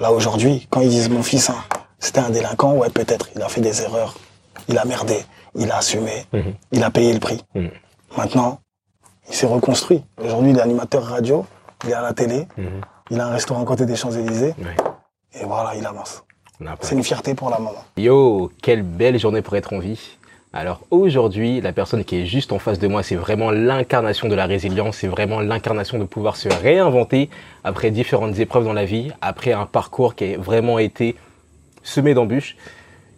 Là aujourd'hui, quand ils disent mon fils, hein, c'était un délinquant, ouais peut-être, il a fait des erreurs, il a merdé, il a assumé, Mhm. il a payé le prix. Mhm. Maintenant, il s'est reconstruit. Aujourd'hui, il est animateur radio, il est à la télé, Mhm. il a un restaurant à côté des Champs-Élysées, et voilà, il avance. C'est une fierté pour la maman. Yo, quelle belle journée pour être en vie. Alors aujourd'hui, la personne qui est juste en face de moi, c'est vraiment l'incarnation de la résilience, c'est vraiment l'incarnation de pouvoir se réinventer après différentes épreuves dans la vie, après un parcours qui a vraiment été semé d'embûches.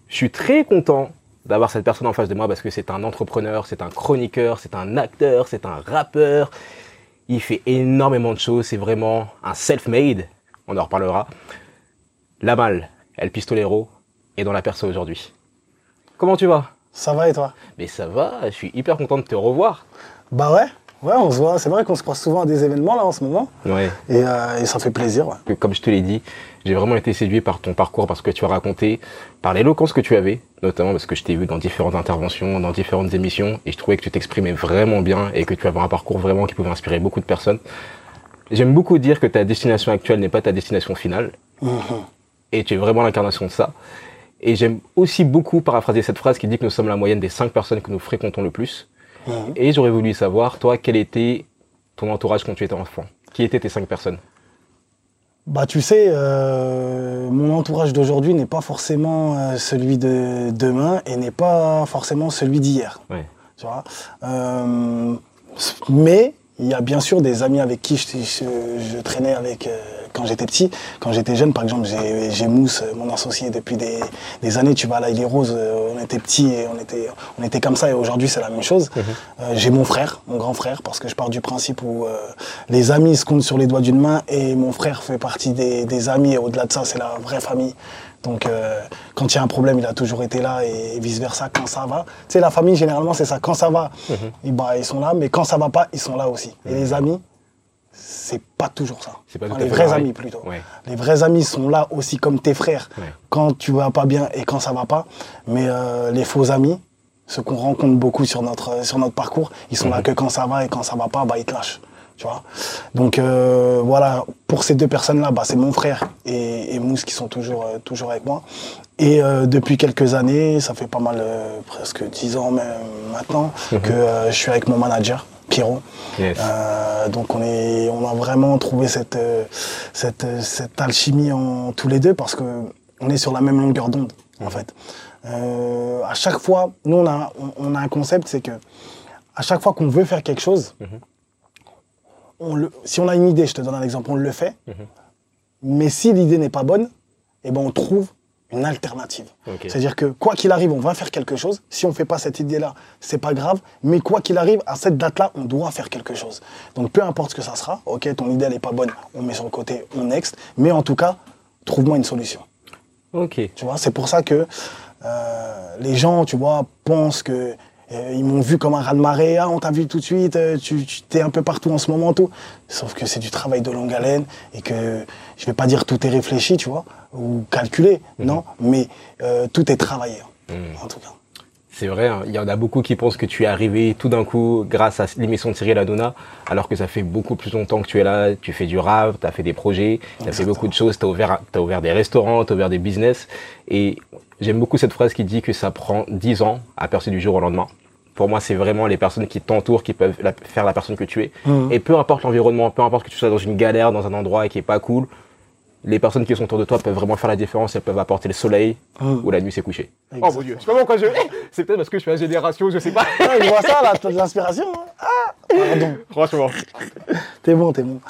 Je suis très content d'avoir cette personne en face de moi parce que c'est un entrepreneur, c'est un chroniqueur, c'est un acteur, c'est un rappeur. Il fait énormément de choses, c'est vraiment un self-made, on en reparlera. Lamal, El Pistolero, est dans la perso aujourd'hui. Comment tu vas? Ça va et toi? Mais ça va, je suis hyper content de te revoir. Bah ouais, ouais, on se voit. C'est vrai qu'on se croise souvent à des événements là en ce moment, Ouais. et, euh, et ça fait plaisir. Ouais. comme je te l'ai dit, j'ai vraiment été séduit par ton parcours, par ce que tu as raconté, par l'éloquence que tu avais, notamment parce que je t'ai vu dans différentes interventions, dans différentes émissions, et je trouvais que tu t'exprimais vraiment bien et que tu avais un parcours vraiment qui pouvait inspirer beaucoup de personnes. J'aime beaucoup dire que ta destination actuelle n'est pas ta destination finale, Mhm. et tu es vraiment l'incarnation de ça. Et j'aime aussi beaucoup paraphraser cette phrase qui dit que nous sommes la moyenne des cinq personnes que nous fréquentons le plus. Mhm. Et j'aurais voulu savoir, toi, quel était ton entourage quand tu étais enfant? Qui étaient tes cinq personnes? Bah tu sais, euh, mon entourage d'aujourd'hui n'est pas forcément euh, celui de demain et n'est pas forcément celui d'hier. Ouais. Tu vois? Euh, mais il y a bien sûr des amis avec qui je, je- je traînais avec euh, quand j'étais petit. Quand j'étais jeune, par exemple, j'ai Mousse, euh, mon associé depuis des, des années. Tu vas là, il est rose. euh, on était petits et on était, on était comme ça. Et aujourd'hui, c'est la même chose. Euh, j'ai mon frère, mon grand frère, parce que je pars du principe où euh, les amis se comptent sur les doigts d'une main et mon frère fait partie des, des amis. Et au-delà de ça, c'est la vraie famille. Donc, euh, quand il y a un problème, il a toujours été là et vice versa quand ça va. Tu sais, la famille, généralement, c'est ça. Quand ça va, eh ben, ils sont là, mais quand ça va pas, ils sont là aussi. Et les amis, c'est pas toujours ça. Pas Enfin, les vrais pareil. amis plutôt. Ouais. Les vrais amis sont là aussi comme tes frères Ouais. quand tu vas pas bien et quand ça va pas. Mais euh, les faux amis, ceux qu'on rencontre beaucoup sur notre, sur notre parcours, ils sont là que quand ça va et quand ça va pas, bah, ils te lâchent. Tu vois? Donc euh, voilà, pour ces deux personnes-là, bah, c'est mon frère et, et Mousse qui sont toujours, euh, toujours avec moi. Et euh, depuis quelques années, ça fait pas mal, presque dix ans même maintenant, que euh, je suis avec mon manager, Pierrot. Yes. Euh, donc on, est, on a vraiment trouvé cette, euh, cette, euh, cette alchimie en tous les deux parce que on est sur la même longueur d'onde en fait. Euh, à chaque fois, nous on a, on, on a un concept, c'est que à chaque fois qu'on veut faire quelque chose, on le, si on a une idée, je te donne un exemple, on le fait. Mais si l'idée n'est pas bonne, eh ben on trouve une alternative. C'est-à-dire que quoi qu'il arrive, on va faire quelque chose. Si on ne fait pas cette idée-là, c'est pas grave. Mais quoi qu'il arrive, à cette date-là, on doit faire quelque chose. Donc peu importe ce que ça sera, ok, ton idée n'est pas bonne, on met sur le côté, on next. Mais en tout cas, trouve-moi une solution. Ok. Tu vois, c'est pour ça que euh, les gens, tu vois, pensent que euh, ils m'ont vu comme un raz de marée. Ah, on t'a vu tout de suite. euh, tu, tu es un peu partout en ce moment, tout. Sauf que c'est du travail de longue haleine et que je vais pas dire tout est réfléchi, tu vois, ou calculé, non. Mais euh, tout est travaillé, en tout cas. C'est vrai, hein, il y en a beaucoup qui pensent que tu es arrivé tout d'un coup grâce à l'émission de Cyril Hanouna, alors que ça fait beaucoup plus longtemps que tu es là, tu fais du rap, tu as fait des projets, tu as fait beaucoup de choses, tu as ouvert, t'as ouvert des restaurants, tu as ouvert des business. Et j'aime beaucoup cette phrase qui dit que ça prend 10 ans à percer du jour au lendemain. Pour moi, c'est vraiment les personnes qui t'entourent qui peuvent la- faire la personne que tu es. Mhm. Et peu importe l'environnement, peu importe que tu sois dans une galère, dans un endroit qui est pas cool, les personnes qui sont autour de toi peuvent vraiment faire la différence, elles peuvent apporter le soleil Mhm. ou la nuit s'est couchée. Oh mon dieu, je sais pas pourquoi je. C'est peut-être parce que je suis la génération, je sais pas. Ah, je vois ça, là, t'as de l'inspiration. hein. Ah, pardon. Franchement. T'es bon, t'es bon.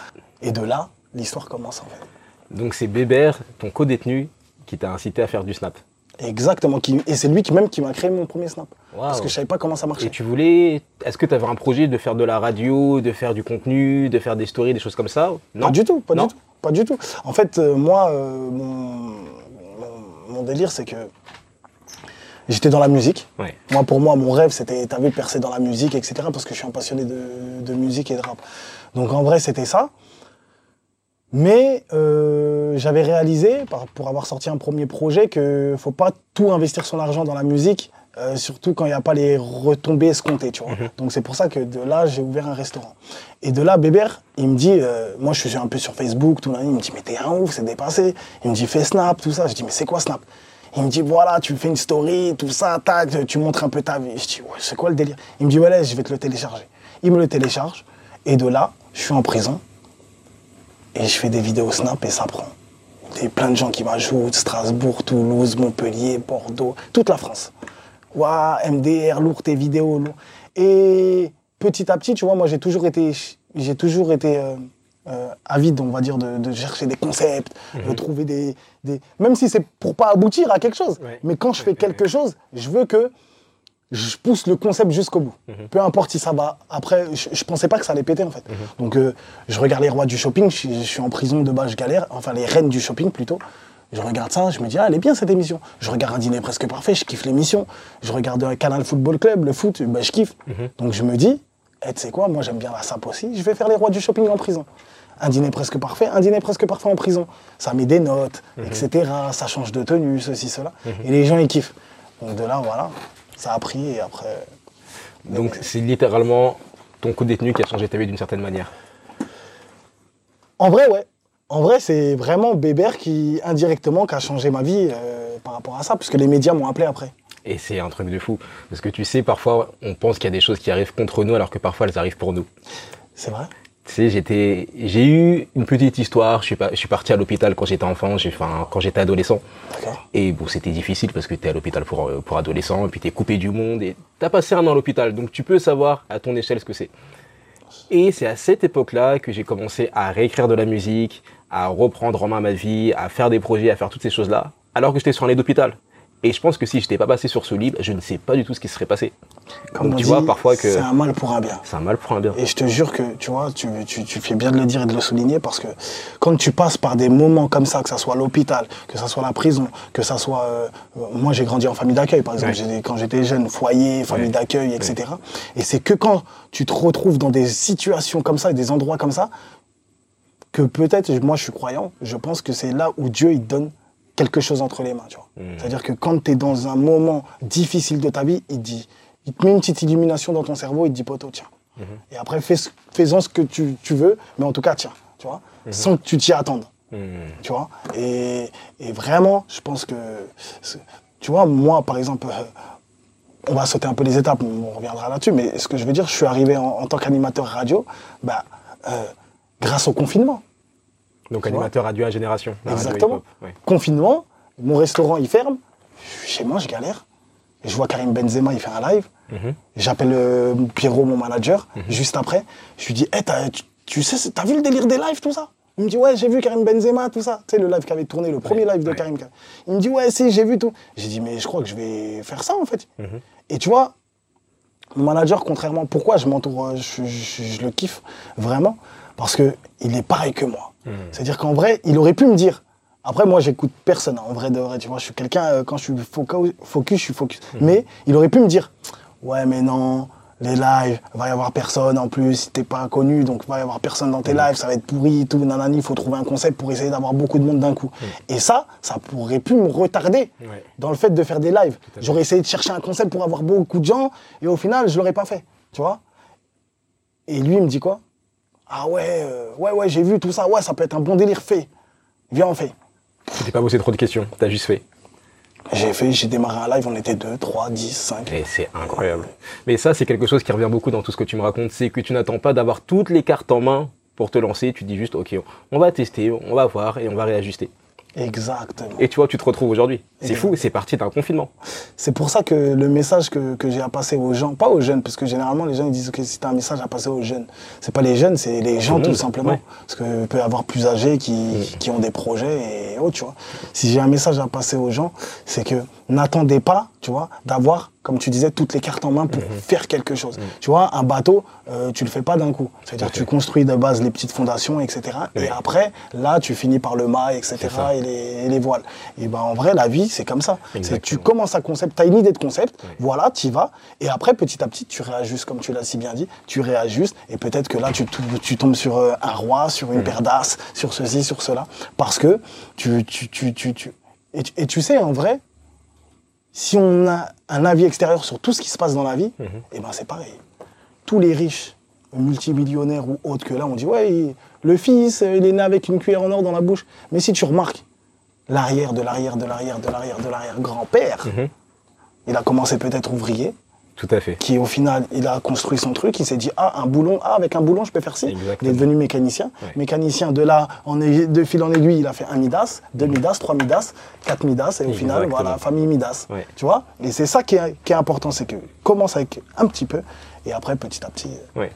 Et de là, l'histoire commence, en fait. Donc c'est Bébert, ton co-détenu, qui t'a incité à faire du snap. Exactement. Qui, et c'est lui qui même qui m'a créé mon premier snap. Parce que je savais pas comment ça marchait. Et tu voulais. Est-ce que tu avais un projet de faire de la radio, de faire du contenu, de faire des stories, des choses comme ça? Non Pas du tout, pas Non du tout, pas du tout. En fait, euh, moi, euh, mon, mon- mon délire, c'est que j'étais dans la musique. Ouais. Moi, pour moi, mon rêve, c'était, t'as vu, percer dans la musique, etc. Parce que je suis un passionné de, de musique et de rap. Donc, en vrai, c'était ça. Mais euh, j'avais réalisé, par- pour avoir sorti un premier projet, que faut pas tout investir son argent dans la musique euh, surtout quand il n'y a pas les retombées escomptées, tu vois. Donc c'est pour ça que de là, j'ai ouvert un restaurant. Et de là, Bébert, il me dit, euh, moi je suis un peu sur Facebook, tout là, il me dit, mais t'es un ouf, c'est dépassé. Il me dit, fais Snap, tout ça. Je dis, mais c'est quoi Snap? Il me dit, voilà, tu fais une story, tout ça, tac, tu montres un peu ta vie. Je dis, ouais, c'est quoi le délire? Il me dit, ouais, je vais te le télécharger. Il me le télécharge, et de là, je suis en prison, et je fais des vidéos Snap, et ça prend. Il y a plein de gens qui m'ajoutent, Strasbourg, Toulouse, Montpellier, Bordeaux, toute la France. Ouah, MDR, lourd tes vidéos, lourd. Et petit à petit, tu vois, moi j'ai toujours été, j'ai toujours été euh, euh, avide, on va dire, de, de chercher des concepts, de trouver des, des- même si c'est pour pas aboutir à quelque chose. Ouais. Mais quand je fais quelque chose, je veux que je pousse le concept jusqu'au bout. Peu importe si ça va. Après, je, je pensais pas que ça allait péter en fait. Donc euh, je regarde les rois du shopping, je, suis- je suis en prison de bas, je galère. Enfin les reines du shopping plutôt. Je regarde ça, je me dis, ah, elle est bien cette émission. Je regarde un dîner presque parfait, je kiffe l'émission. Je regarde un Canal Football Club, le foot, ben, je kiffe. Donc je me dis, eh, tu sais quoi, moi j'aime bien la sape aussi, je vais faire les rois du shopping en prison. Un dîner presque parfait, un dîner presque parfait en prison. Ça met des notes, etc. Ça change de tenue, ceci, cela. Et les gens, ils kiffent. Donc de là, voilà, ça a pris et après. Donc c'est littéralement ton coup de détenu qui a changé ta vie d'une certaine manière. En vrai, ouais. En vrai, c'est vraiment Bébert qui, indirectement, qui a changé ma vie euh, par rapport à ça, puisque les médias m'ont appelé après. Et c'est un truc de fou. Parce que tu sais, parfois, on pense qu'il y a des choses qui arrivent contre nous, alors que parfois, elles arrivent pour nous. C'est vrai Tu sais, j'étais, j'ai eu une petite histoire. Je suis, pas, je suis parti à l'hôpital quand j'étais enfant, j'ai, enfin, quand j'étais adolescent. D'accord. Et bon, c'était difficile parce que t'es à l'hôpital pour, euh, pour adolescents, et puis t'es coupé du monde, et t'as passé un an à l'hôpital. Donc tu peux savoir à ton échelle ce que c'est. Et c'est à cette époque-là que j'ai commencé à réécrire de la musique, à reprendre en main ma vie, à faire des projets, à faire toutes ces choses-là, alors que j'étais sur un lit d'hôpital. Et je pense que si j'étais pas passé sur ce livre, je ne sais pas du tout ce qui serait passé. Comme Donc tu dit, vois parfois que C'est un mal pour un bien. c'est un mal pour un bien. Et je te jure que, tu vois, tu, tu, tu fais bien de le dire et de le souligner parce que quand tu passes par des moments comme ça, que ça soit l'hôpital, que ça soit la prison, que ça soit... euh, moi, j'ai grandi en famille d'accueil, par exemple. Ouais. Quand j'étais jeune, foyer, famille Ouais. d'accueil, etc. Et c'est que quand tu te retrouves dans des situations comme ça, et des endroits comme ça, que peut-être, moi je suis croyant, je pense que c'est là où Dieu il donne quelque chose entre les mains, tu vois. C'est-à-dire que quand tu es dans un moment difficile de ta vie, il te dit, il te met une petite illumination dans ton cerveau, il te dit poteau, tiens. Et après, fais, fais-en ce que tu, tu veux, mais en tout cas, tiens, tu vois, sans que tu t'y attendes, Hmm. tu vois? Et, et vraiment, je pense que, tu vois, moi, par exemple, euh, on va sauter un peu les étapes, on reviendra là-dessus, mais ce que je veux dire, je suis arrivé en, en tant qu'animateur radio, bah, euh, grâce au confinement. Donc vois animateur radio à génération. Exactement. ouais. Confinement, mon restaurant il ferme, chez moi, je galère. Et je vois Karim Benzema, il fait un live. Mhm. J'appelle euh, Pierrot, mon manager, juste après. Je lui dis, hey, t'as- tu, tu sais, t'as vu le délire des lives, tout ça? Il me dit, ouais, j'ai vu Karim Benzema, tout ça. Tu sais, le live qui avait tourné, le premier live de ouais. Karim. Il me dit, ouais, si, j'ai vu tout. J'ai dit, mais je crois que je vais faire ça, en fait. Mhm. Et tu vois, mon manager, contrairement, pourquoi je m'entoure, euh, je, je- je le kiffe vraiment? Parce que il est pareil que moi. C'est-à-dire qu'en vrai, il aurait pu me dire. Après, moi, j'écoute personne, hein, en vrai de vrai. Tu vois, je suis quelqu'un, euh, quand je suis focus, je suis focus. Mais il aurait pu me dire Ouais, mais non, les lives, va y avoir personne en plus, si t'es pas connu, donc va y avoir personne dans tes lives, ça va être pourri, tout, nanani, il faut trouver un concept pour essayer d'avoir beaucoup de monde d'un coup. Et ça, ça pourrait pu me retarder Ouais. dans le fait de faire des lives. J'aurais essayé de chercher un concept pour avoir beaucoup de gens, et au final, je l'aurais pas fait. Tu vois Et lui, il me dit quoi? Ah ouais, euh, ouais, ouais, j'ai vu tout ça, ouais, ça peut être un bon délire, fait. Viens, on fait. T'es pas posé trop de questions, t'as juste fait. J'ai fait, j'ai démarré un live, on était 2, 3, 10, 5. Et c'est incroyable. Mais ça, c'est quelque chose qui revient beaucoup dans tout ce que tu me racontes, c'est que tu n'attends pas d'avoir toutes les cartes en main pour te lancer, tu dis juste, ok, on va tester, on va voir et on va réajuster. Exactement. Et tu vois, tu te retrouves aujourd'hui. C'est fou, c'est parti d'un confinement. C'est pour ça que le message que, que j'ai à passer aux gens, pas aux jeunes, parce que généralement les gens ils disent que c'est un message à passer aux jeunes. C'est pas les jeunes, c'est les gens tout simplement. ouais. Parce que peut y avoir plus âgés qui, qui ont des projets et autres, tu vois. Si j'ai un message à passer aux gens, c'est que n'attendez pas, tu vois, d'avoir, comme tu disais, toutes les cartes en main pour faire quelque chose. Tu vois, un bateau, euh, tu le fais pas d'un coup. C'est-à-dire tu construis de base les petites fondations, etc. Oui. Et après, là, tu finis par le mât, etc. Et les, et les voiles. Et ben en vrai, la vie, c'est comme ça. C'est tu commences un concept, tu as une idée de concept, voilà, tu y vas, et après, petit à petit, tu réajustes, comme tu l'as si bien dit, tu réajustes, et peut-être que là, tu, tombes sur euh, un roi, sur une paire d'as, sur ceci, sur cela, parce que tu... tu, tu, tu, tu- et, tu- et tu sais, en vrai, si on a un avis extérieur sur tout ce qui se passe dans la vie, Mhm. eh ben c'est pareil. Tous les riches, multimillionnaires ou autres que là, on dit ouais, il- le fils, euh, il est né avec une cuillère en or dans la bouche. Mais si tu remarques, l'arrière de l'arrière de l'arrière de l'arrière de l'arrière grand-père, Mhm. il a commencé peut-être ouvrier, Tout à fait. qui au final, il a construit son truc, il s'est dit ah un boulon, ah avec un boulon je peux faire ci. Il est devenu mécanicien. Ouais. Mécanicien de là, en aiguille- de fil en aiguille, il a fait un Midas, deux Midas, trois Midas, quatre Midas, et au final, voilà, famille Midas. Ouais. Tu vois? Et c'est ça qui est, qui est important, c'est que commence avec un petit peu, et après petit à petit. Ouais.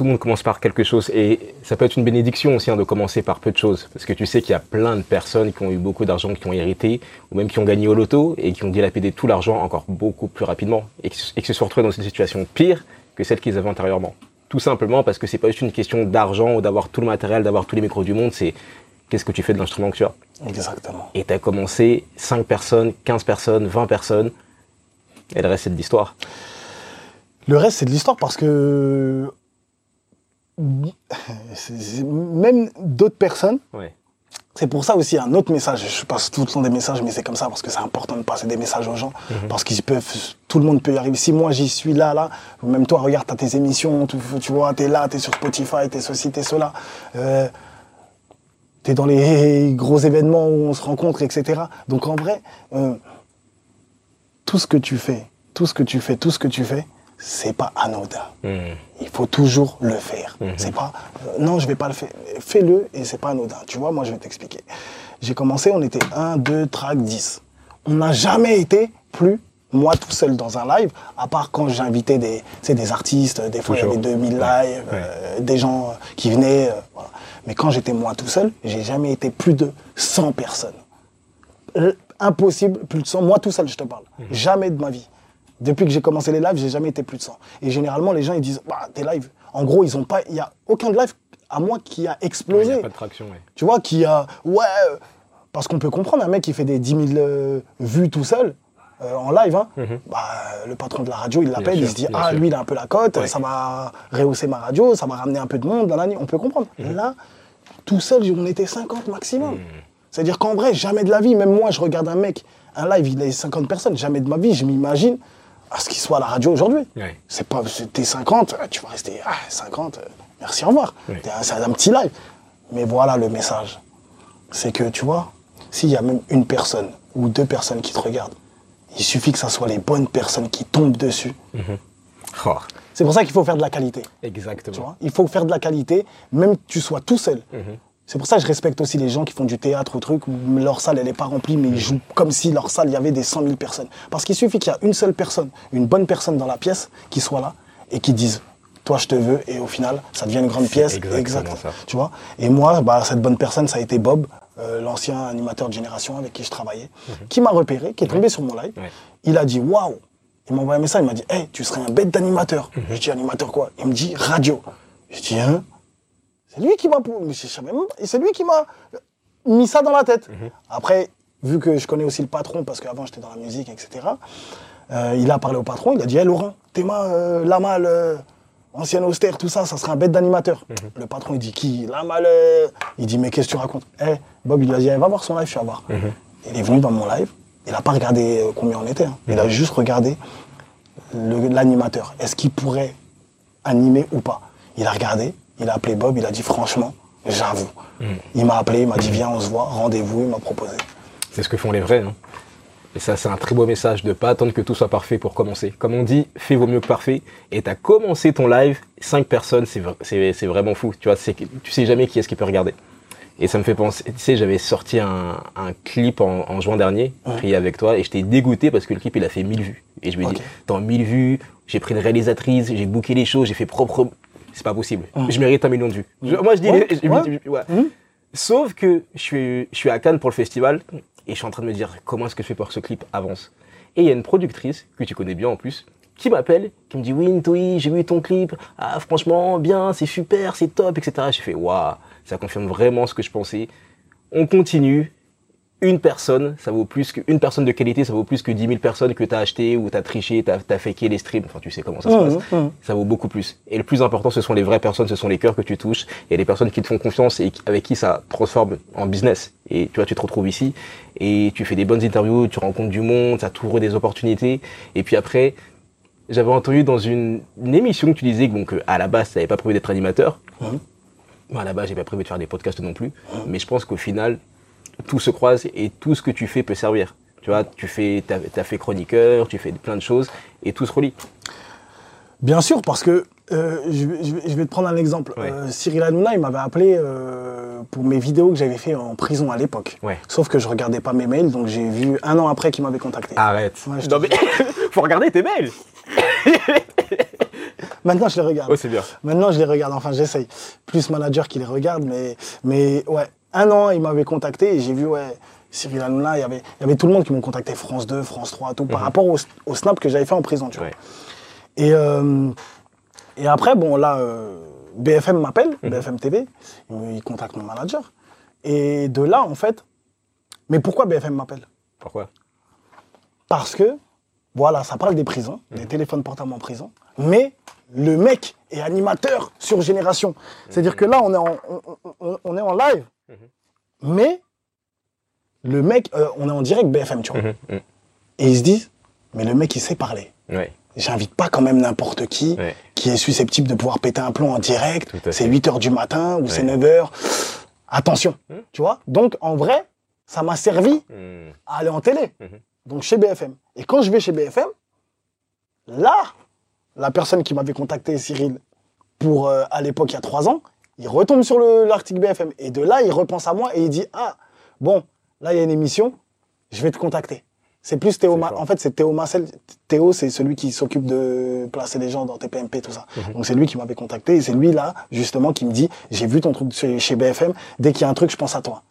Tout le monde commence par quelque chose et ça peut être une bénédiction aussi hein, de commencer par peu de choses parce que tu sais qu'il y a plein de personnes qui ont eu beaucoup d'argent, qui ont hérité ou même qui ont gagné au loto et qui ont dilapidé tout l'argent encore beaucoup plus rapidement et qui, et qui se sont retrouvés dans une situation pire que celle qu'ils avaient antérieurement. Tout simplement parce que c'est pas juste une question d'argent ou d'avoir tout le matériel, d'avoir tous les micros du monde, c'est qu'est-ce que tu fais de l'instrument que tu as. Exactement. Et tu as commencé 5 personnes, 15 personnes, 20 personnes et le reste c'est de l'histoire. Le reste, c'est de l'histoire parce que. Même d'autres personnes, Ouais. C'est pour ça aussi un autre message. Je passe tout le temps des messages, mais c'est comme ça parce que c'est important de passer des messages aux gens parce qu'ils peuvent, tout le monde peut y arriver. Si moi j'y suis là, là, même toi, regarde, t'as tes émissions, tu, tu vois, t'es là, t'es sur Spotify, t'es ceci, t'es cela. Euh, t'es dans les gros événements où on se rencontre, etc. Donc en vrai, euh, tout ce que tu fais, tout ce que tu fais, tout ce que tu fais, c'est pas anodin. Hmm. Il faut toujours le faire. Mhm. C'est pas euh, non, je vais pas le faire. Fais-le et c'est pas anodin. Tu vois, moi je vais t'expliquer. J'ai commencé, on était 1, 2, track 10. On n'a jamais été plus moi tout seul dans un live, à part quand j'invitais des, des artistes, des fois il y avait 2000 lives, euh, des gens euh, qui venaient. euh, voilà. Mais quand j'étais moi tout seul, j'ai jamais été plus de 100 personnes. Impossible, plus de 100. Moi tout seul, je te parle. Jamais de ma vie. Depuis que j'ai commencé les lives, j'ai jamais été plus de 100. Et généralement, les gens, ils disent, bah, tes lives, en gros, ils ont pas, il y a aucun live à moi qui a Il explosé. n'y a pas de traction, ouais. Tu vois, qui a, ouais, parce qu'on peut comprendre un mec qui fait des 10 000 euh, vues tout seul. euh, en live, hein, bah, le patron de la radio, il l'appelle, il se dit Ah, sûr. lui, il a un peu la cote, Ouais. ça va rehausser ma radio, ça va ramener un peu de monde dans l'année. On peut comprendre. Mhm. Là, tout seul, on était 50 maximum. Mhm. C'est-à-dire qu'en vrai, jamais de la vie, même moi, je regarde un mec, un live, il a 50 personnes, jamais de ma vie, je m'imagine à ce qu'il soit à la radio aujourd'hui. Ouais. C'est pas, t'es 50, euh, tu vas rester ah, 50, euh, merci, au revoir. Un- C'est un petit live. Mais voilà le message. C'est que, tu vois, s'il y a même une personne ou deux personnes qui te regardent, il suffit que ce soit les bonnes personnes qui tombent dessus. Oh, C'est pour ça qu'il faut faire de la qualité. exactement. Tu vois il faut faire de la qualité, même que tu sois tout seul. C'est pour ça que je respecte aussi les gens qui font du théâtre ou truc, où leur salle, elle n'est pas remplie, mais ils jouent comme si leur salle, il y avait des 100 000 personnes. Parce qu'il suffit qu'il y a une seule personne, une bonne personne dans la pièce, qui soit là et qui dise Toi, je te veux, et au final, ça devient une grande pièce. exactement ça. Tu vois? Et moi, bah, cette bonne personne, ça a été Bob, euh, l'ancien animateur de génération avec qui je travaillais, qui m'a repéré, qui est tombé sur mon live. Ouais. Il a dit Waouh Il m'a envoyé un message, il m'a dit Hey, tu serais un bête d'animateur. Je dis Animateur quoi? Il me dit Radio. Je dis Hein? C'est lui qui m'a c'est lui qui m'a mis ça dans la tête. Après, vu que je connais aussi le patron, parce qu'avant j'étais dans la musique, etc., euh, il a parlé au patron, il a dit Hé Laurent, Théma, euh, Lamal, euh, ancienne austère, tout ça, ça serait un bête d'animateur. Le patron, il dit Qui Lamal euh Il dit Mais qu'est-ce que tu racontes? Eh, Bob, il lui a dit Eh, Va voir son live, tu vas voir. Il est venu dans mon live, il n'a pas regardé euh, combien on était, hein. il a juste regardé l'animateur. Est-ce qu'il pourrait animer ou pas? Il a regardé, il a appelé Bob, il a dit franchement, j'avoue. Il m'a appelé, il m'a dit viens, on se voit, rendez-vous, il m'a proposé. C'est ce que font les vrais. hein. Et ça, c'est un très beau message de pas attendre que tout soit parfait pour commencer. Comme on dit, fait vaut mieux que parfait. Et t'as commencé ton live, cinq personnes, c'est vra- c'est c'est vraiment fou. Tu vois, tu sais jamais qui est-ce qui peut regarder. Et ça me fait penser, tu sais, j'avais sorti un, un clip en, en juin dernier, pris avec toi, et j'étais dégoûté parce que le clip, il a fait 1000 vues. Et je me dis, dans 1000 vues, j'ai pris une réalisatrice, j'ai booké les choses, j'ai fait propre. C'est pas possible. Je mérite un million de vues. Je- moi, je dis, Ouais, je- je- ouais. je- ouais. Sauf que je suis, je suis à Cannes pour le festival et je suis en train de me dire comment est-ce que je fais pour que ce clip avance? Et il y a une productrice que tu connais bien en plus qui m'appelle, qui me dit oui Ntoui, j'ai vu ton clip, ah franchement bien, c'est super, c'est top, etc. J'ai fait waouh, ça confirme vraiment ce que je pensais. On continue une personne, ça vaut plus qu'une personne de qualité, ça vaut plus que 10 000 personnes que tu as acheté ou tu as triché, tu as, faké les streams. Enfin, tu sais comment ça se passe. Ça vaut beaucoup plus. Et le plus important, ce sont les vraies personnes, ce sont les cœurs que tu touches et les personnes qui te font confiance et avec qui ça transforme en business. Et tu vois, tu te retrouves ici et tu fais des bonnes interviews, tu rencontres du monde, ça t'ouvre des opportunités. Et puis après, j'avais entendu dans une, une émission que tu disais que, bon, que à la base, tu n'avais pas prévu d'être animateur. Mhm. Moi, à la base, j'ai pas prévu de faire des podcasts non plus. Mais je pense qu'au final, tout se croise et tout ce que tu fais peut servir. Tu vois, tu fais, t'as, as fait chroniqueur, tu fais plein de choses et tout se relie. Bien sûr, parce que euh, je, vais- je te prendre un exemple. Ouais. Euh, Cyril Hanouna, il m'avait appelé euh, pour mes vidéos que j'avais fait en prison à l'époque. Ouais. Sauf que je regardais pas mes mails, donc j'ai vu un an après qu'il m'avait contacté. Arrête. Ouais, je non mais, faut regarder tes mails. Maintenant, je les regarde. Oh, c'est bien. Maintenant, je les regarde. Enfin, j'essaye. Plus manager qui les regarde, mais, mais ouais, un an, il m'avait contacté et j'ai vu, ouais, Cyril Hanouna, il y avait, il y avait tout le monde qui m'ont contacté, France 2, France 3, tout, par rapport au, au snap que j'avais fait en prison, tu vois. Ouais. Et, euh, et après, bon, là, euh, BFM m'appelle, BFM TV, il il contacte mon manager. Et de là, en fait, mais pourquoi BFM m'appelle? Pourquoi? Parce que, voilà, ça parle des prisons, des téléphones portables en prison, mais le mec est animateur sur Génération. C'est-à-dire que là, on est en, on, on- on est en live, mais le mec, euh, on est en direct BFM, tu vois. Mhm, mhm. Et ils se disent, mais le mec, il sait parler. J'invite pas quand même n'importe qui qui est susceptible de pouvoir péter un plomb en direct. C'est fait. 8 heures du matin ou c'est Ouais. 9 heures. Attention, Hmm. tu vois. Donc, en vrai, ça m'a servi Hmm. à aller en télé. Mhm. Donc, chez BFM. Et quand je vais chez BFM, là, la personne qui m'avait contacté, Cyril, pour, euh, à l'époque, il y a 3 ans, il retombe sur le- l'article BFM. Et de là, il repense à moi et il dit, ah, bon, là, il y a une émission, je vais te contacter. C'est plus Théo. Ma-. En fait, c'est Théo Marcel. Théo, c'est celui qui s'occupe de placer les gens dans TPMP, tout ça. Mhm. Donc, c'est lui qui m'avait contacté. Et c'est lui, là, justement, qui me dit J'ai vu ton truc chez, BFM. Dès qu'il y a un truc, je pense à toi.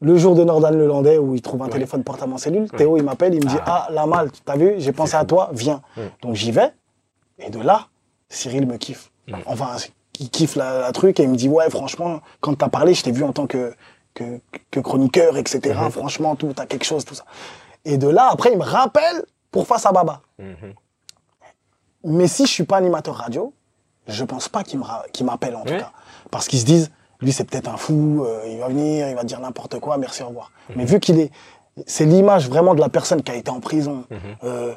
Le jour de Nordan Le Landais, où il trouve un Ouais. téléphone portable en cellule, Théo, il m'appelle. Il me dit Ah, la malle, t'as vu J'ai pensé à toi, viens. Donc, j'y vais. Et de là, Cyril me kiffe. Mhm. Enfin, il kiffe la, la truc et il me dit Ouais, franchement, quand t'as parlé, je t'ai vu en tant que, que, que chroniqueur, etc. Mhm. Franchement, tout, t'as quelque chose, tout ça. Et de là, après, il me rappelle pour Face à Baba. Mhm. Mais si je suis pas animateur radio, je pense pas qu'il me qu'il m'appelle en tout cas. Parce qu'ils se disent, lui c'est peut-être un fou, euh, il va venir, il va dire n'importe quoi, merci, au revoir. Mais vu qu'il est, c'est l'image vraiment de la personne qui a été en prison, euh,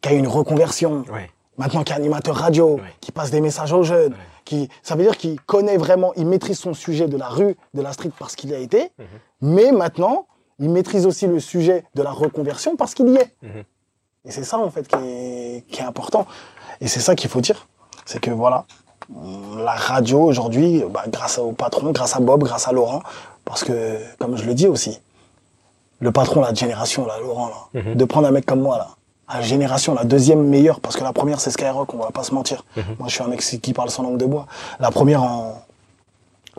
qui a eu une reconversion, Ouais. Maintenant qui est animateur radio, Ouais. qui passe des messages aux jeunes, qui, ça veut dire qu'il connaît vraiment, il maîtrise son sujet de la rue, de la street parce qu'il y a été, mais maintenant, il maîtrise aussi le sujet de la reconversion parce qu'il y est. Mhm. Et c'est ça, en fait, qui est, qui est important. Et c'est ça qu'il faut dire. C'est que voilà, la radio aujourd'hui, bah, grâce au patron, grâce à Bob, grâce à Laurent, parce que, comme je le dis aussi, le patron, la génération, là, Laurent, là, Mhm. de prendre un mec comme moi, là, la génération, la deuxième meilleure, parce que la première, c'est Skyrock, on va pas se mentir. Mhm. Moi, je suis un mec qui parle sans langue de bois. La première en,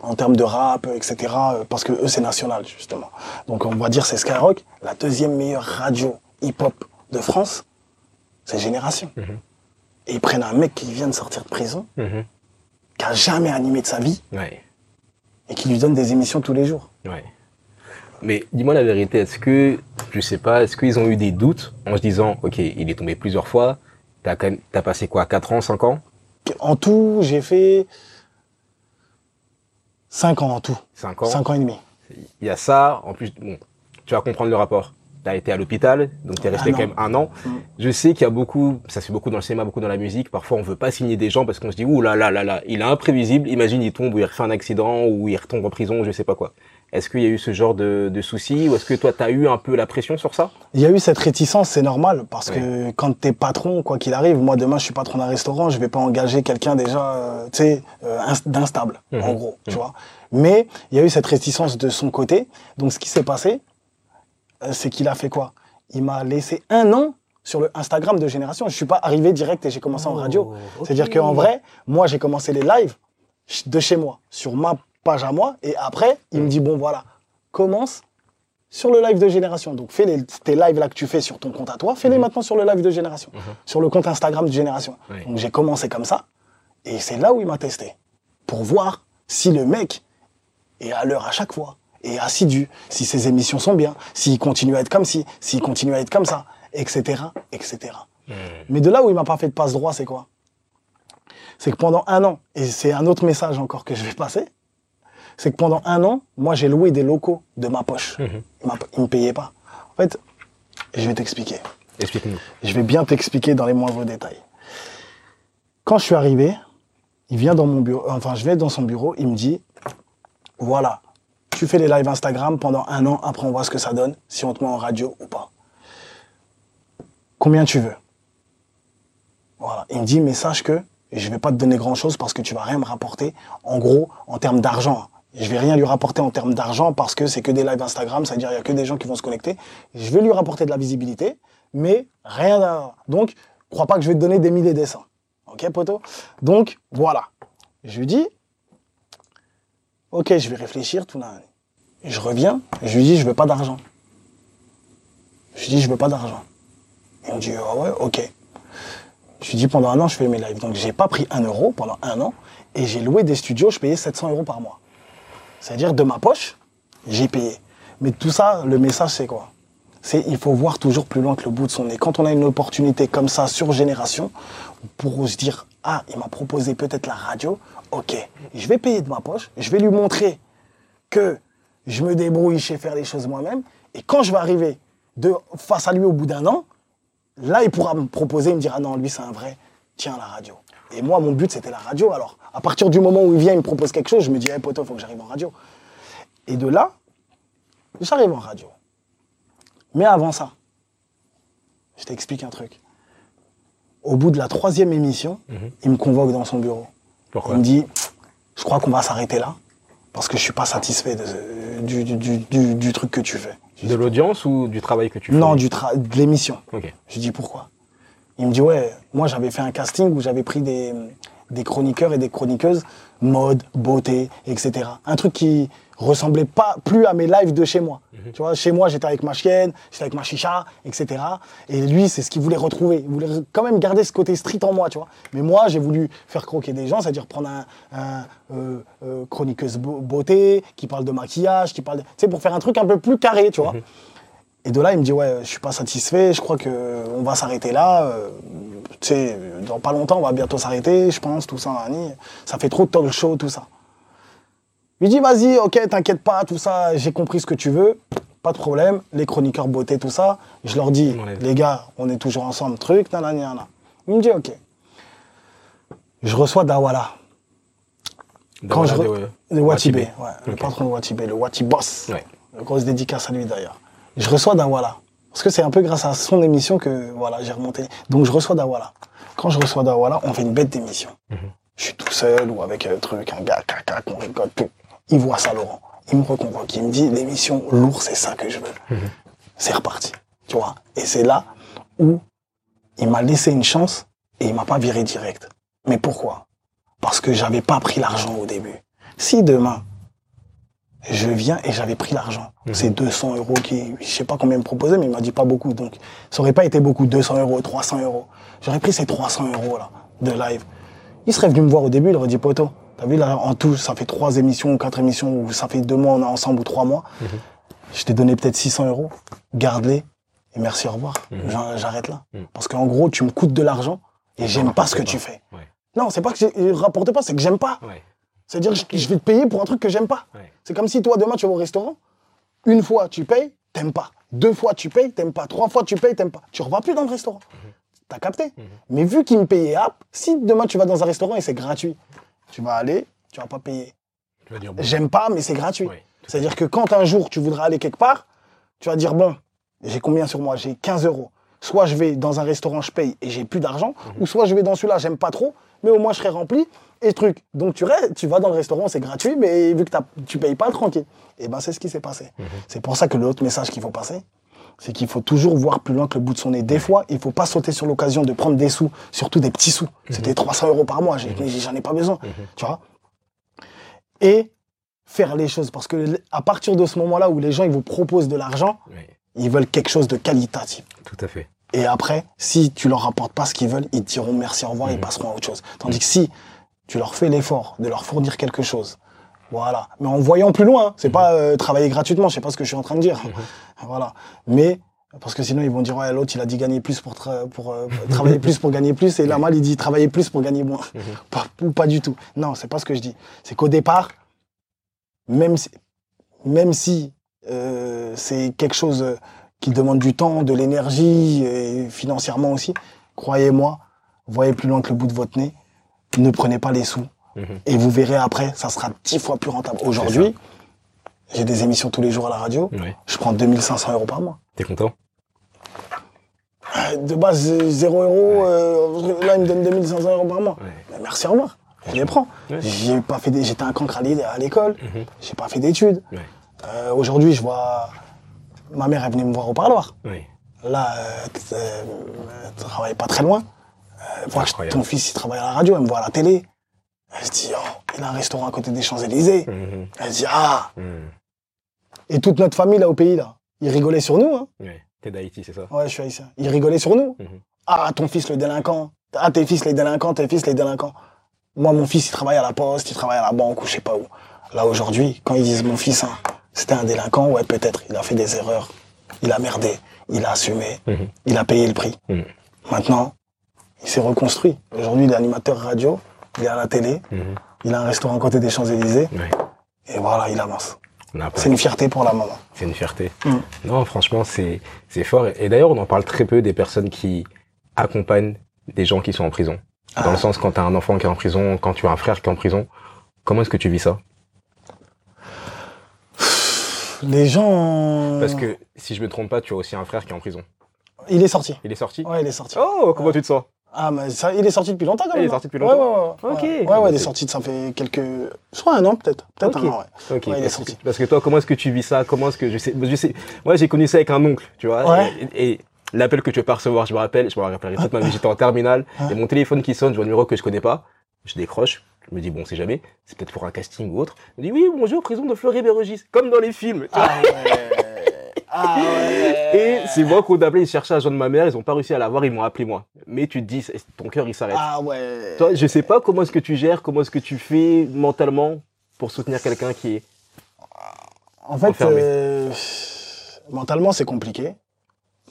en termes de rap, etc., euh, parce que eux, c'est national, justement. Donc, on va dire c'est Skyrock. La deuxième meilleure radio hip-hop de France, c'est Génération. Mhm. Et ils prennent un mec qui vient de sortir de prison, Mhm. qui a jamais animé de sa vie, Ouais. et qui lui donne des émissions tous les jours. Ouais. Mais dis-moi la vérité, est-ce que, je sais pas, est-ce qu'ils ont eu des doutes en se disant, ok, il est tombé plusieurs fois, t'as quand même- t'as passé quoi, 4 ans, 5 ans? En tout, j'ai fait 5 ans en tout. 5 ans? 5 ans et demi. Il y a ça, en plus, bon, tu vas comprendre le rapport. Tu as été à l'hôpital, donc tu es resté Un quand an. même un an. Mm. Je sais qu'il y a beaucoup, ça se fait beaucoup dans le cinéma, beaucoup dans la musique. Parfois, on veut pas signer des gens parce qu'on se dit, ouh là là là là, il est imprévisible. Imagine, il tombe ou il refait un accident ou il retombe en prison, je sais pas quoi. Est-ce qu'il y a eu ce genre de, de soucis ou est-ce que toi, tu as eu un peu la pression sur ça? Il y a eu cette réticence, c'est normal, parce que quand t'es patron, quoi qu'il arrive, moi demain je suis patron d'un restaurant, je vais pas engager quelqu'un déjà, euh, tu sais, euh, inst- d'instable, Mhm. en gros, tu vois. Mais il y a eu cette réticence de son côté. Donc ce qui s'est passé, euh, c'est qu'il a fait quoi? Il m'a laissé un an sur le Instagram de Génération. Je suis pas arrivé direct et j'ai commencé en radio. Oh. C'est-à-dire qu'en vrai, moi j'ai commencé les lives de chez moi, sur ma page à moi, et après il me dit bon voilà, commence sur le live de Génération. Donc fais les, tes lives là que tu fais sur ton compte à toi, fais-les maintenant sur le live de Génération, sur le compte Instagram de Génération. Oui. Donc j'ai commencé comme ça, et c'est là où il m'a testé, pour voir si le mec est à l'heure à chaque fois, est assidu, si ses émissions sont bien, s'il continue à être comme ci, s'il continue à être comme ça, etc., etc. Hmm. Mais de là où il m'a pas fait de passe droit, c'est quoi? C'est que pendant un an, et c'est un autre message encore que je vais passer, c'est que pendant un an, moi j'ai loué des locaux de ma poche. Mhm. Il m'a- Il me payait pas. En fait, je vais t'expliquer. Explique-nous. Je vais bien t'expliquer dans les moindres détails. Quand je suis arrivé, il vient dans mon bureau, enfin je vais dans son bureau, il me dit, voilà, tu fais les lives Instagram pendant un an, après on voit ce que ça donne, si on te met en radio ou pas. Combien tu veux? Voilà, il me dit, mais sache que je vais pas te donner grand chose parce que tu vas rien me rapporter, en gros, en termes d'argent. Je vais rien lui rapporter en termes d'argent parce que c'est que des lives Instagram, c'est-à-dire il y a que des gens qui vont se connecter. Je vais lui rapporter de la visibilité, mais rien d'un. Donc, crois pas que je vais te donner des milliers des cents. Ok, poto Donc, voilà. Je lui dis, ok, je vais réfléchir, tout là. Je reviens, je lui dis, je veux pas d'argent. Je lui dis, je veux pas d'argent. Il me dit, ah ouais, ok. Je lui dis, pendant un an, je fais mes lives. Donc, j'ai pas pris un euro pendant un an et j'ai loué des studios, je payais 700 euros par mois. C'est-à-dire, de ma poche, j'ai payé. Mais tout ça, le message, c'est quoi? C'est il faut voir toujours plus loin que le bout de son nez. Quand on a une opportunité comme ça sur génération, pour se dire ah il m'a proposé peut-être la radio, ok, je vais payer de ma poche, je vais lui montrer que je me débrouille, je sais faire les choses moi-même, et quand je vais arriver de face à lui au bout d'un an, là il pourra me proposer, il me dira non lui c'est un vrai, tiens la radio. Et moi mon but c'était la radio. Alors à partir du moment où il vient, il me propose quelque chose, je me dis hey poteau faut que j'arrive en radio. Et de là, j'arrive en radio. Mais avant ça, je t'explique un truc. Au bout de la troisième émission, il me convoque dans son bureau. Pourquoi Il me dit, je crois qu'on va s'arrêter là, parce que je suis pas satisfait de- du, du- du- du- du truc que tu fais. De l'audience ou du travail que tu fais Non, du de l'émission. Je dis pourquoi? Il me dit ouais, moi j'avais fait un casting où j'avais pris des, des chroniqueurs et des chroniqueuses mode, beauté, etc. Un truc qui ressemblait pas plus à mes lives de chez moi. Tu vois, chez moi j'étais avec ma chienne, j'étais avec ma chicha, etc. Et lui c'est ce qu'il voulait retrouver. Il voulait quand même garder ce côté street en moi, tu vois. Mais moi j'ai voulu faire croquer des gens, c'est-à-dire prendre un, un, euh, euh, chroniqueuse beau- beauté qui parle de maquillage, qui parle, de- tu sais, pour faire un truc un peu plus carré, tu vois. Et de là, il me dit ouais, je suis pas satisfait, je crois que on va s'arrêter là. euh, tu sais, dans pas longtemps, on va bientôt s'arrêter, je pense, tout ça, nani. Ça fait trop de talk show, tout ça. Je lui dis vas-y, ok, t'inquiète pas, tout ça, j'ai compris ce que tu veux, pas de problème. Les chroniqueurs beauté, tout ça, je leur dis, les gars, on est toujours ensemble, truc, nanani, nanana. Il me dit ok. Je reçois Dawala. La je re- le Watibé, le patron de Watibé, le Watiboss. Ouais. Grosse dédicace à lui d'ailleurs. Je reçois Dawala. Parce que c'est un peu grâce à son émission que voilà, j'ai remonté. Donc je reçois Dawala. Quand je reçois Dawala, on fait une bête d'émission. Je suis tout seul ou avec un truc, un gars, caca, qu'on rigole, tout. Il voit ça, Laurent. Il me reconvoque. Il me dit, l'émission lourd, c'est ça que je veux. C'est reparti. Tu vois? Et c'est là où il m'a laissé une chance et il m'a pas viré direct. Mais pourquoi? Parce que j'avais pas pris l'argent au début. Si demain, je viens et j'avais pris l'argent, c'est 200 euros qui, je sais pas combien il me proposait, mais il m'a dit pas beaucoup. Donc, ça aurait pas été beaucoup, 200 euros, 300 euros. J'aurais pris ces 300 euros là, de live. Il serait venu me voir au début, il aurait dit, poto, t'as vu là, en tout, ça fait trois émissions ou quatre émissions, ou ça fait deux mois, on est ensemble, ou trois mois. Je t'ai donné peut-être 600 euros, garde-les, et merci, au revoir. J'en- J'arrête là. Parce qu'en gros, tu me coûtes de l'argent, et j'aime pas ce que tu fais. Ouais. Non, c'est pas que je rapporte pas, c'est que j'aime pas. Ouais. C'est-à-dire que je, je vais te payer pour un truc que j'aime pas. Ouais. C'est comme si toi, demain, tu vas au restaurant, une fois, tu payes, t'aimes pas. Deux fois, tu payes, t'aimes pas. Trois fois, tu payes, t'aimes pas. Tu revois plus dans le restaurant. T'as capté Mais vu qu'il me payait app, si demain, tu vas dans un restaurant et c'est gratuit, tu vas aller, tu vas pas payer. Bon. J'aime pas, mais c'est gratuit. C'est-à-dire que quand un jour, tu voudras aller quelque part, tu vas dire, bon, j'ai combien sur moi? J'ai 15 euros. Soit je vais dans un restaurant, je paye et j'ai plus d'argent, Mhm. ou soit je vais dans celui-là, j'aime pas trop, mais au moins je serai rempli et truc. Donc tu restes, tu vas dans le restaurant, c'est gratuit, mais vu que tu payes pas, tranquille. Et ben c'est ce qui s'est passé. Mhm. C'est pour ça que l'autre message qu'il faut passer, c'est qu'il faut toujours voir plus loin que le bout de son nez. Des fois, il faut pas sauter sur l'occasion de prendre des sous, surtout des petits sous. C'était 300 euros par mois, j'ai- j'en ai pas besoin. Tu vois? Et faire les choses. Parce que à partir de ce moment-là où les gens ils vous proposent de l'argent, ils veulent quelque chose de qualitatif. tout à fait. Et après, si tu leur rapportes pas ce qu'ils veulent, ils te diront merci, au revoir, ils passeront à autre chose. Tandis que si tu leur fais l'effort de leur fournir quelque chose Voilà. Mais en voyant plus loin, c'est pas euh, travailler gratuitement, je sais pas ce que je suis en train de dire. voilà. Mais parce que sinon ils vont dire ouais l'autre il a dit gagner plus pour tra- pour euh, travailler plus pour gagner plus et la mal il dit travailler plus pour gagner moins. Pas, ou pas du tout. Non, c'est pas ce que je dis. C'est qu'au départ, même si, même si euh, c'est quelque chose qui demande du temps, de l'énergie et financièrement aussi, croyez-moi, voyez plus loin que le bout de votre nez. Ne prenez pas les sous Mhm. et vous verrez après, ça sera dix fois plus rentable. Aujourd'hui, j'ai des émissions tous les jours à la radio. Je prends 2500 euros par mois. T'es content? Euh, De base, euh, 0 euros. euh, là, il me donne 2500 euros par mois. Ouais. Merci, au revoir. Je les prends. Ouais. J'ai pas fait des, j'étais un cancre à l'é- à l'école. Mhm. J'ai pas fait d'études. Euh, Aujourd'hui, je vois ma mère, elle venait me voir au parloir. Là, elle travaille pas très loin. Euh, incroyable. ton fils, il travaille à la radio, elle me voit à la télé. Elle se dit, oh, il a un restaurant à côté des Champs-Élysées. Mhm. Elle se dit, ah. Mhm. Et toute notre famille, là, au pays, là, ils rigolaient sur nous, hein. Ouais. T'es d'Haïti, c'est ça? Ouais, je suis haïtien. Ils rigolaient sur nous. Mhm. Ah, ton fils le délinquant. Ah, tes fils les délinquants, tes fils les délinquants. Moi, mon fils, il travaille à la poste, il travaille à la banque ou je sais pas où. Là, aujourd'hui, quand ils disent mon fils, hein, c'était un délinquant, ouais, peut-être. Il a fait des erreurs. Il a merdé. Il a assumé. Il a payé le prix. Maintenant, il s'est reconstruit. Aujourd'hui, il est animateur radio. Il est à la télé. Mhm. Il a un restaurant à côté des Champs-Élysées. Et voilà, il avance. C'est une fierté pour la maman. C'est une fierté. Mm. Non, franchement, c'est fort. Et d'ailleurs, on en parle très peu des personnes qui accompagnent des gens qui sont en prison. Dans Ah. le sens, quand tu as un enfant qui est en prison, quand tu as un frère qui est en prison, comment est-ce que tu vis ça? Les gens. Parce que, si je me trompe pas, tu as aussi un frère qui est en prison. Il est sorti. Il est sorti? Ouais, il est sorti. Oh, comment tu te sens? Ah, mais ça, il est sorti depuis longtemps quand Il même. est sorti depuis hein. longtemps Ouais, ouais, ouais. Ok. Ouais, ouais, il est sorti, ça fait quelques. Je crois un an peut-être. Peut-être un an, ouais. Ok, Ouais, il est parce, sorti. que, parce que toi, comment est-ce que tu vis ça? Comment est-ce que je sais, je sais Moi, j'ai connu ça avec un oncle, tu vois. Ouais. Et, et l'appel que tu peux pas recevoir, je me rappelle, je me rappellerai toute ma vie. J'étais en terminale Ouais. et mon téléphone qui sonne, je vois un numéro que je connais pas. Je décroche. Je me dis bon, c'est jamais. C'est peut-être pour un casting ou autre. Je me dis oui, bonjour, prison de Fleury-Mérogis, comme dans les films. tu vois. Ah ouais. Ah ouais. Et c'est moi qu'on appelé, ils cherchaient à joindre ma mère, ils ont pas réussi à l'avoir, ils m'ont appelé moi. Mais tu te dis, ton cœur il s'arrête. Ah ouais. Toi, je sais pas comment est-ce que tu gères, comment est-ce que tu fais mentalement pour soutenir quelqu'un qui est. En fait, euh, mentalement, c'est compliqué.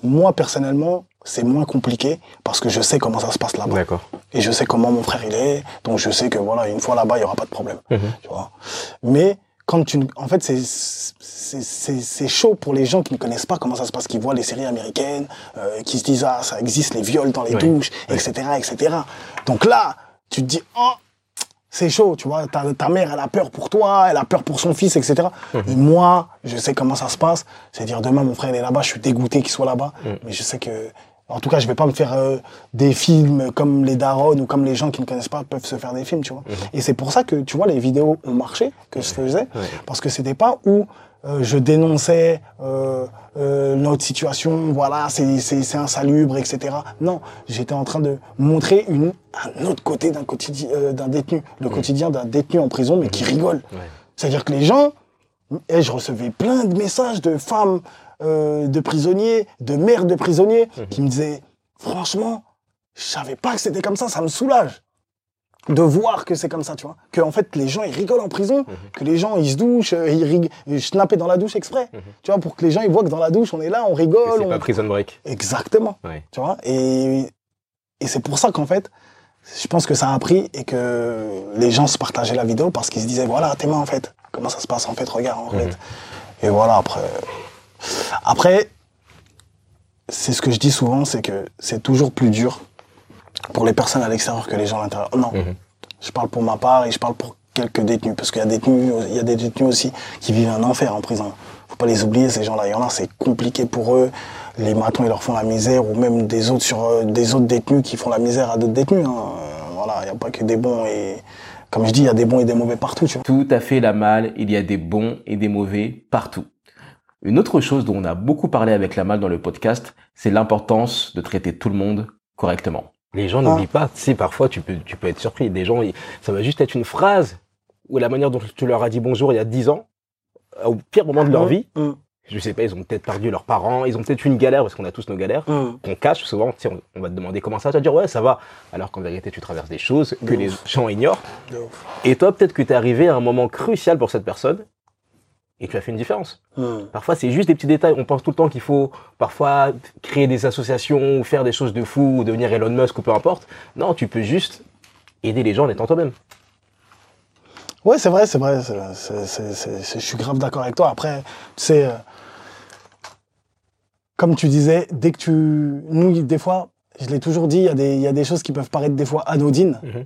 Moi, personnellement, c'est moins compliqué parce que je sais comment ça se passe là-bas. D'accord. Et je sais comment mon frère il est. Donc, je sais que voilà, une fois là-bas, il y aura pas de problème. Mhm. Tu vois. Mais quand tu, en fait, c'est c'est- c'est c'est chaud pour les gens qui ne connaissent pas comment ça se passe, qui voient les séries américaines, euh, qui se disent ah ça existe les viols dans les Ouais. douches, Ouais. etc., etc. Donc là, tu te dis oh c'est chaud, tu vois. Ta, ta mère, elle a peur pour toi, elle a peur pour son fils, etc. Mhm. Et moi, je sais comment ça se passe. C'est dire demain mon frère il est là-bas, je suis dégoûté qu'il soit là-bas, Mhm. mais je sais que en tout cas, je vais pas me faire euh, des films comme les darons ou comme les gens qui ne connaissent pas peuvent se faire des films, tu vois. Et c'est pour ça que, tu vois, les vidéos ont marché, que je faisais, parce que c'était pas où euh, je dénonçais euh, notre situation, voilà, c'est insalubre, etc. Non, j'étais en train de montrer une un autre côté d'un quotidien d'un détenu, le quotidien d'un détenu en prison, mais qui rigole. Ouais. C'est-à-dire que les gens, et je recevais plein de messages de femmes, euh, de prisonniers, de mères de prisonniers, qui me disaient, franchement, je savais pas que c'était comme ça, ça me soulage de voir que c'est comme ça, tu vois. Que en fait les gens ils rigolent en prison, que les gens ils se douchent, euh, ils rigolent, ils snappaient dans la douche exprès, tu vois, pour que les gens ils voient que dans la douche on est là, on rigole. C'est on- pas prison break. Exactement, Ouais. tu vois. Et et c'est pour ça qu'en fait, je pense que ça a pris et que les gens se partageaient la vidéo parce qu'ils se disaient voilà tes mains en fait, comment ça se passe en fait, regarde en fait. Et voilà après. Après, c'est ce que je dis souvent, c'est que c'est toujours plus dur pour les personnes à l'extérieur que les gens à l'intérieur. Non, Mhm. je parle pour ma part et je parle pour quelques détenus parce qu'il y a détenus, il y a des détenus aussi qui vivent un enfer en prison. Faut pas les oublier ces gens-là. Il y en a, c'est compliqué pour eux. Les matons ils leur font la misère ou même des autres sur euh, des autres détenus qui font la misère à d'autres détenus. hein. Voilà, il y a pas que des bons et comme je dis, il y a des bons et des mauvais partout. Tu vois. Tout à fait la malle, il y a des bons et des mauvais partout. Une autre chose dont on a beaucoup parlé avec la malle dans le podcast, c'est l'importance de traiter tout le monde correctement. Les gens n'oublient pas, tu sais, parfois tu peux, tu peux être surpris. Des gens, ils- ça va juste être une phrase ou la manière dont tu leur as dit bonjour il y a 10 ans, au pire moment de leur Mmh, vie, mmh. Je sais pas, ils ont peut-être perdu leurs parents, ils ont peut-être une galère, parce qu'on a tous nos galères, qu'on cache souvent. Tu sais, on, on va te demander comment ça, tu vas dire ouais, ça va. Alors qu'en vérité, tu traverses des choses que De les ouf. gens ignorent. Et toi, peut-être que tu es arrivé à un moment crucial pour cette personne et tu as fait une différence. Hum. Parfois, c'est juste des petits détails. On pense tout le temps qu'il faut parfois créer des associations ou faire des choses de fou ou devenir Elon Musk ou peu importe. Non, tu peux juste aider les gens en étant toi-même. Ouais, c'est vrai, c'est vrai. je suis grave d'accord avec toi. Après, tu sais, euh, comme tu disais, dès que tu. Nous, des fois, je l'ai toujours dit, il y, a des- il y a des choses qui peuvent paraître des fois anodines, Mhm.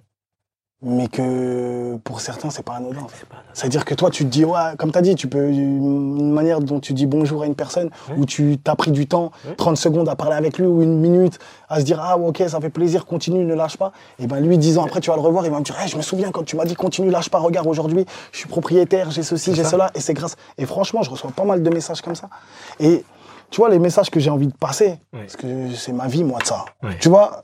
Mais que pour certains, c'est pas anodin. C'est-à-dire que toi, tu te dis, ouais, comme tu as dit, tu peux, une manière dont tu dis bonjour à une personne, où tu t'as pris du temps, Ouais. 30 secondes à parler avec lui, ou une minute, à se dire, ah, ok, ça fait plaisir, continue, ne lâche pas. Et ben lui, dix ans après, tu vas le revoir, il va me dire, Hey, je me souviens quand tu m'as dit, continue, lâche pas, regarde, aujourd'hui, je suis propriétaire, j'ai ceci, j'ai cela, et c'est grâce. Et franchement, je reçois pas mal de messages comme ça. Et tu vois, les messages que j'ai envie de passer, parce que c'est ma vie, moi, de ça. Tu vois,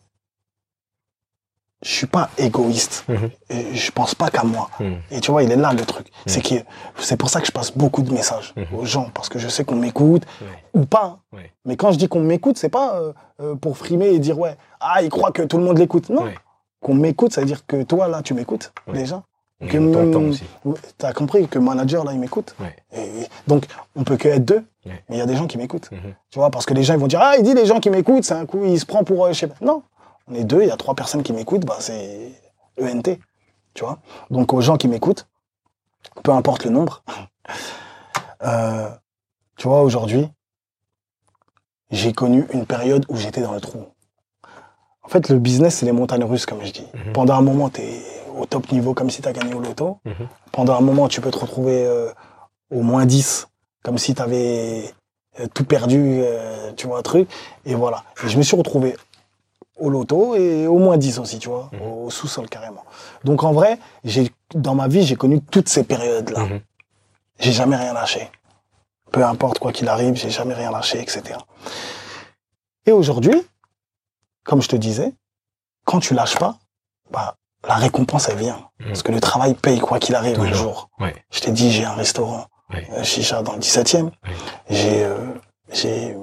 je suis pas égoïste. Mhm. Et je pense pas qu'à moi. Mhm. Et tu vois, il est là le truc. C'est que c'est pour ça que je passe beaucoup de messages Mhm. aux gens parce que je sais qu'on m'écoute ou pas. Mais quand je dis qu'on m'écoute, c'est pas euh, euh, pour frimer et dire ouais, ah, il croit que tout le monde l'écoute. Non. Qu'on m'écoute, ça veut dire que toi là, tu m'écoutes déjà. Que aussi. T'as compris que manager là, il m'écoute. Et- donc, on peut que être deux. Mais il y a des gens qui m'écoutent. Mhm. Tu vois, parce que les gens ils vont dire ah, il dit les gens qui m'écoutent, c'est un coup, il se prend pour euh, je sais pas. Non. On est deux, il y a trois personnes qui m'écoutent, bah c'est ENT. Tu vois. Donc aux gens qui m'écoutent, peu importe le nombre. euh, tu vois, aujourd'hui, j'ai connu une période où j'étais dans le trou. En fait, le business, c'est les montagnes russes, comme je dis. Mhm. Pendant un moment, tu es au top niveau, comme si tu as gagné au loto. Mhm. Pendant un moment, tu peux te retrouver euh, au moins 10, comme si tu avais tout perdu, euh, tu vois, un truc. Et voilà. Et je me suis retrouvé au loto et au moins 10 aussi, tu vois, Mhm. au sous-sol carrément. Donc en vrai, j'ai dans ma vie, j'ai connu toutes ces périodes-là. Mhm. J'ai jamais rien lâché. Peu importe quoi qu'il arrive, j'ai jamais rien lâché, etc. Et aujourd'hui, comme je te disais, quand tu lâches pas, bah, la récompense, elle vient. Mhm. Parce que le travail paye quoi qu'il arrive un jour. Je t'ai dit, j'ai un restaurant, Ouais. euh, chicha dans le 17e. Ouais. J'ai, euh, j'ai,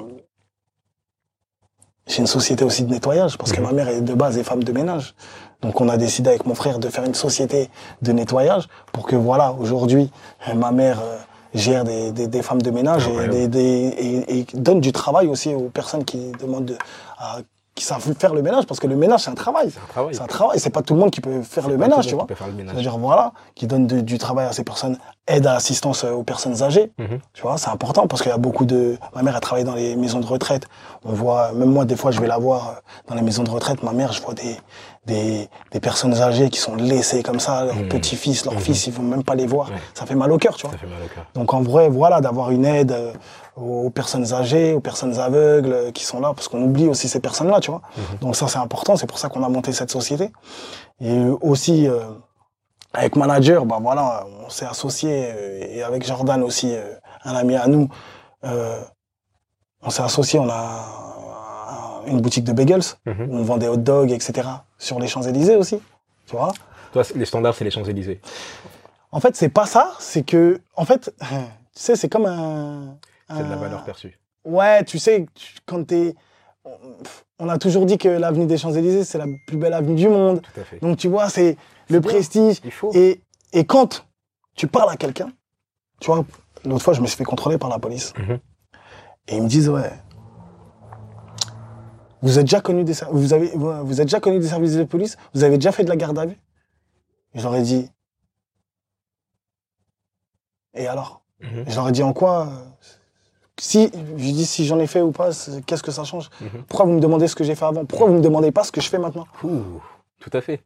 j'ai une société aussi de nettoyage parce que Mhm. ma mère est de base est femme de ménage. Donc on a décidé avec mon frère de faire une société de nettoyage pour que voilà, aujourd'hui, euh, ma mère euh, gère des, des, des femmes de ménage et, Incroyable. des, des- et, et donne du travail aussi aux personnes qui demandent de, à- qui savent faire le ménage parce que le ménage c'est un travail. C'est un travail. C'est pas tout le monde qui peut faire le ménage, tu vois. C'est-à-dire, voilà, qui donne de- du travail à ces personnes, aide à assistance euh, aux personnes âgées. Mhm. Tu vois, c'est important parce qu'il y a beaucoup de. Ma mère a travaillé dans les maisons de retraite. On voit, même moi, des fois, je vais la voir euh, dans les maisons de retraite. Ma mère, je vois des, des, des personnes âgées qui sont laissées comme ça, leurs Mhm. petits-fils, leurs Mhm. fils, ils vont même pas les voir. Ouais. Ça fait mal au cœur, tu vois. Ça fait mal au cœur. Donc en vrai, voilà, d'avoir une aide euh, aux personnes âgées, aux personnes aveugles qui sont là, parce qu'on oublie aussi ces personnes-là, tu vois. Mhm. Donc ça, c'est important, c'est pour ça qu'on a monté cette société. Et aussi, euh, avec Manager, bah voilà, on s'est associé, euh, et avec Jordan aussi, euh, un ami à nous, on s'est associé, on a une boutique de bagels, Mhm. où on vend des hot dogs, etc., sur les Champs-Élysées aussi, tu vois. Toi, les standards, c'est les Champs-Élysées. En fait, c'est pas ça, c'est que, en fait, tu sais, c'est comme un... C'est de la un- valeur perçue. Ouais, tu sais, tu- quand t'es. on- a toujours dit que l'avenue des Champs-Élysées, c'est la plus belle avenue du monde. Tout à fait. Donc, tu vois, c'est le bien. prestige. Il faut. Et, et quand tu parles à quelqu'un, tu vois, l'autre fois, je me suis fait contrôler par la police. Mhm. Et ils me disent, ouais. Vous êtes déjà connu des, vous avez, vous êtes déjà connu des services de police? Vous avez déjà fait de la garde à vue? Et Je leur ai dit. Et alors? Je leur ai dit en quoi euh, Si, je dis si j'en ai fait ou pas, qu'est-ce que ça change Mhm. Pourquoi vous me demandez ce que j'ai fait avant Pourquoi vous me demandez pas ce que je fais maintenant Ouh, tout à fait.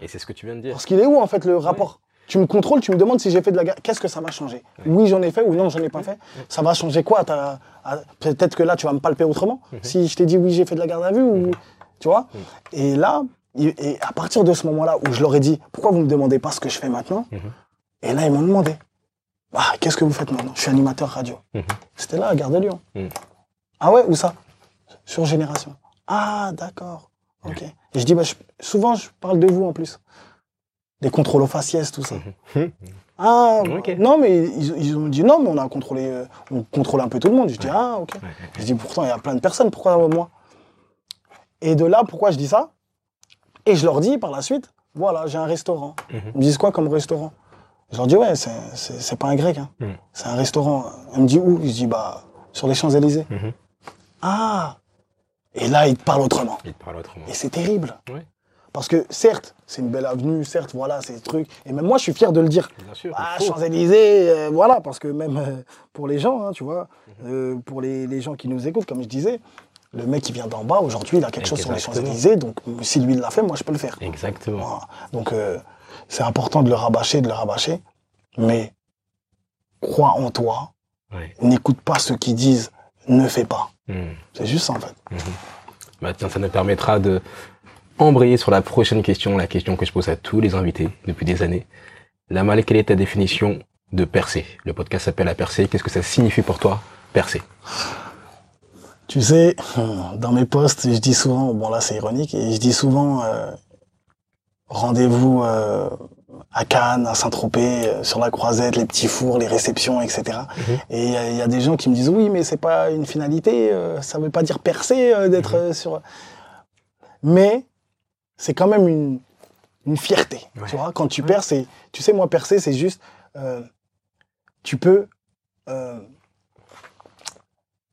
Et c'est ce que tu viens de dire. Parce qu'il est où en fait le rapport Tu me contrôles, tu me demandes si j'ai fait de la garde. Qu'est-ce que ça m'a changé Oui, j'en ai fait ou non, j'en ai pas fait. Ça va changer quoi Peut-être que là, tu vas me palper autrement. Mhm. Si je t'ai dit oui, j'ai fait de la garde à vue ou. Tu vois Mhm. Et là, et à partir de ce moment-là où je leur ai dit pourquoi vous me demandez pas ce que je fais maintenant Mhm. Et là, ils m'ont demandé ah, qu'est-ce que vous faites maintenant? Je suis animateur radio. Mhm. C'était là, à Gare de Lyon. Mhm. Ah ouais, où ça? Sur Génération. Ah, d'accord. Ok. Et je dis, bah, je- souvent, je parle de vous en plus. Des contrôles aux faciès, tout ça. Mhm. Ah, Ok. non, mais ils, ils ont dit non, mais on a contrôlé, euh, on contrôle un peu tout le monde. Je dis, ah, ok. Ouais, ouais. Je dis, pourtant, il y a plein de personnes, pourquoi moi? Et de là, pourquoi je dis ça? Et je leur dis par la suite, voilà, j'ai un restaurant. Mhm. Ils me disent quoi comme restaurant? Je leur dis, ouais, c'est- pas un grec, hein. Mhm. c'est un restaurant. Elle me dit où? Je dis, bah, sur les Champs-Élysées. Mhm. Ah Et là, ils te parlent autrement. Il te parle autrement. Et c'est terrible. Parce que certes, c'est une belle avenue, certes, voilà, c'est des trucs. Et même moi, je suis fier de le dire. Bien sûr. Ah, il. Champs-Élysées, euh, voilà, parce que même euh, pour les gens, hein, tu vois, Mhm. euh, pour les, les gens qui nous écoutent, comme je disais, le mec qui vient d'en bas, aujourd'hui, il a quelque chose sur les. Champs-Élysées, donc si lui il l'a fait, moi je peux le faire. Exactement. Voilà. Donc c'est important de le rabâcher, de le rabâcher, mais crois en toi, n'écoute pas ceux qui disent ne fais pas. Hmm. C'est juste ça en fait. Bah, tiens, ça nous permettra de embrayer sur la prochaine question, la question que je pose à tous les invités depuis des années. Lamal, quelle est ta définition de percer Le podcast s'appelle La percer. Qu'est-ce que ça signifie pour toi, percer Tu sais, dans mes posts, je dis souvent, bon là c'est ironique, et je dis souvent euh, rendez-vous euh, à Cannes, à Saint-Tropez, euh, sur la croisette, les petits fours, les réceptions, etc. Mhm. Et il y, a- il y a des gens qui me disent oui, mais c'est pas une finalité, euh, ça veut pas dire percer euh, d'être Mhm. sur. Mais c'est quand même une, une fierté, Ouais. tu vois. Quand tu Ouais. c'est, tu sais, moi percer, c'est juste, tu peux.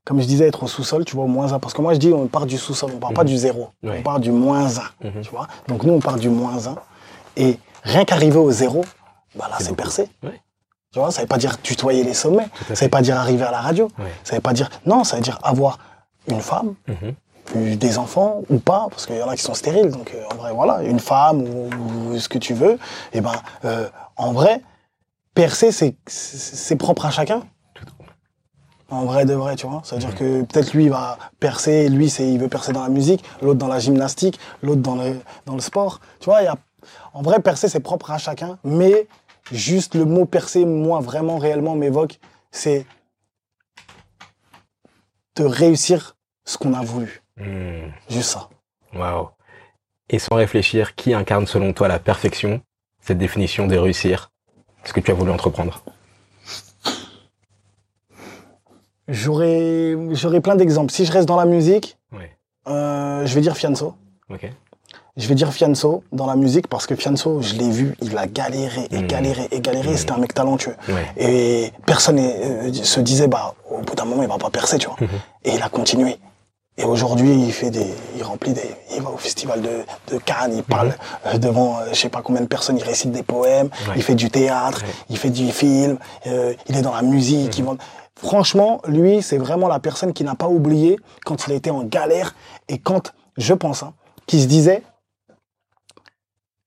Comme je disais, être au sous-sol, tu vois, au moins 1. Parce que moi, je dis, on part du sous-sol, on part pas Mhm. du zéro. On part du moins 1, Mhm. tu vois. Donc nous, on part du moins 1. Et rien qu'arriver au zéro, bah là, C'est percé. Ouais. Tu vois, ça veut pas dire tutoyer les sommets. Ça veut fait. pas dire arriver à la radio. Ouais. Ça veut pas dire... Non, ça veut dire avoir une femme, Mhm. puis des enfants ou pas, parce qu'il y en a qui sont stériles. Donc euh, en vrai, voilà, une femme ou, ou ce que tu veux. Et ben, euh, en vrai, percer, c'est propre à chacun. En vrai de vrai, tu vois. C'est-à-dire que peut-être lui il va percer, lui c'est il veut percer dans la musique, l'autre dans la gymnastique, l'autre dans le dans le sport. Tu vois, il y a en vrai percer c'est propre à chacun, mais juste le mot percer moi vraiment réellement m'évoque c'est de réussir ce qu'on a voulu. Hmm. Juste ça. Waouh. Et sans réfléchir, qui incarne selon toi la perfection, cette définition de réussir, ce que tu as voulu entreprendre J'aurais j'aurais plein d'exemples. Si je reste dans la musique, Ouais. euh, je vais dire Fianso. Je vais dire Fianso dans la musique parce que Fianso, je l'ai vu, il a galéré et Mhm. galéré et galéré. Mhm. C'était un mec talentueux. Ouais. Et personne euh, se disait, bah, au bout d'un moment, il va pas percer, tu vois. Mhm. Et il a continué. Et aujourd'hui, il fait des, il remplit des, il va au festival de, de Cannes, il parle euh, devant, euh, je sais pas combien de personnes, il récite des poèmes, Ouais. il fait du théâtre, Ouais. il fait du film, euh, il est dans la musique, il vend- Franchement, lui, c'est vraiment la personne qui n'a pas oublié quand il était en galère et quand, je pense, hein, qui se disait,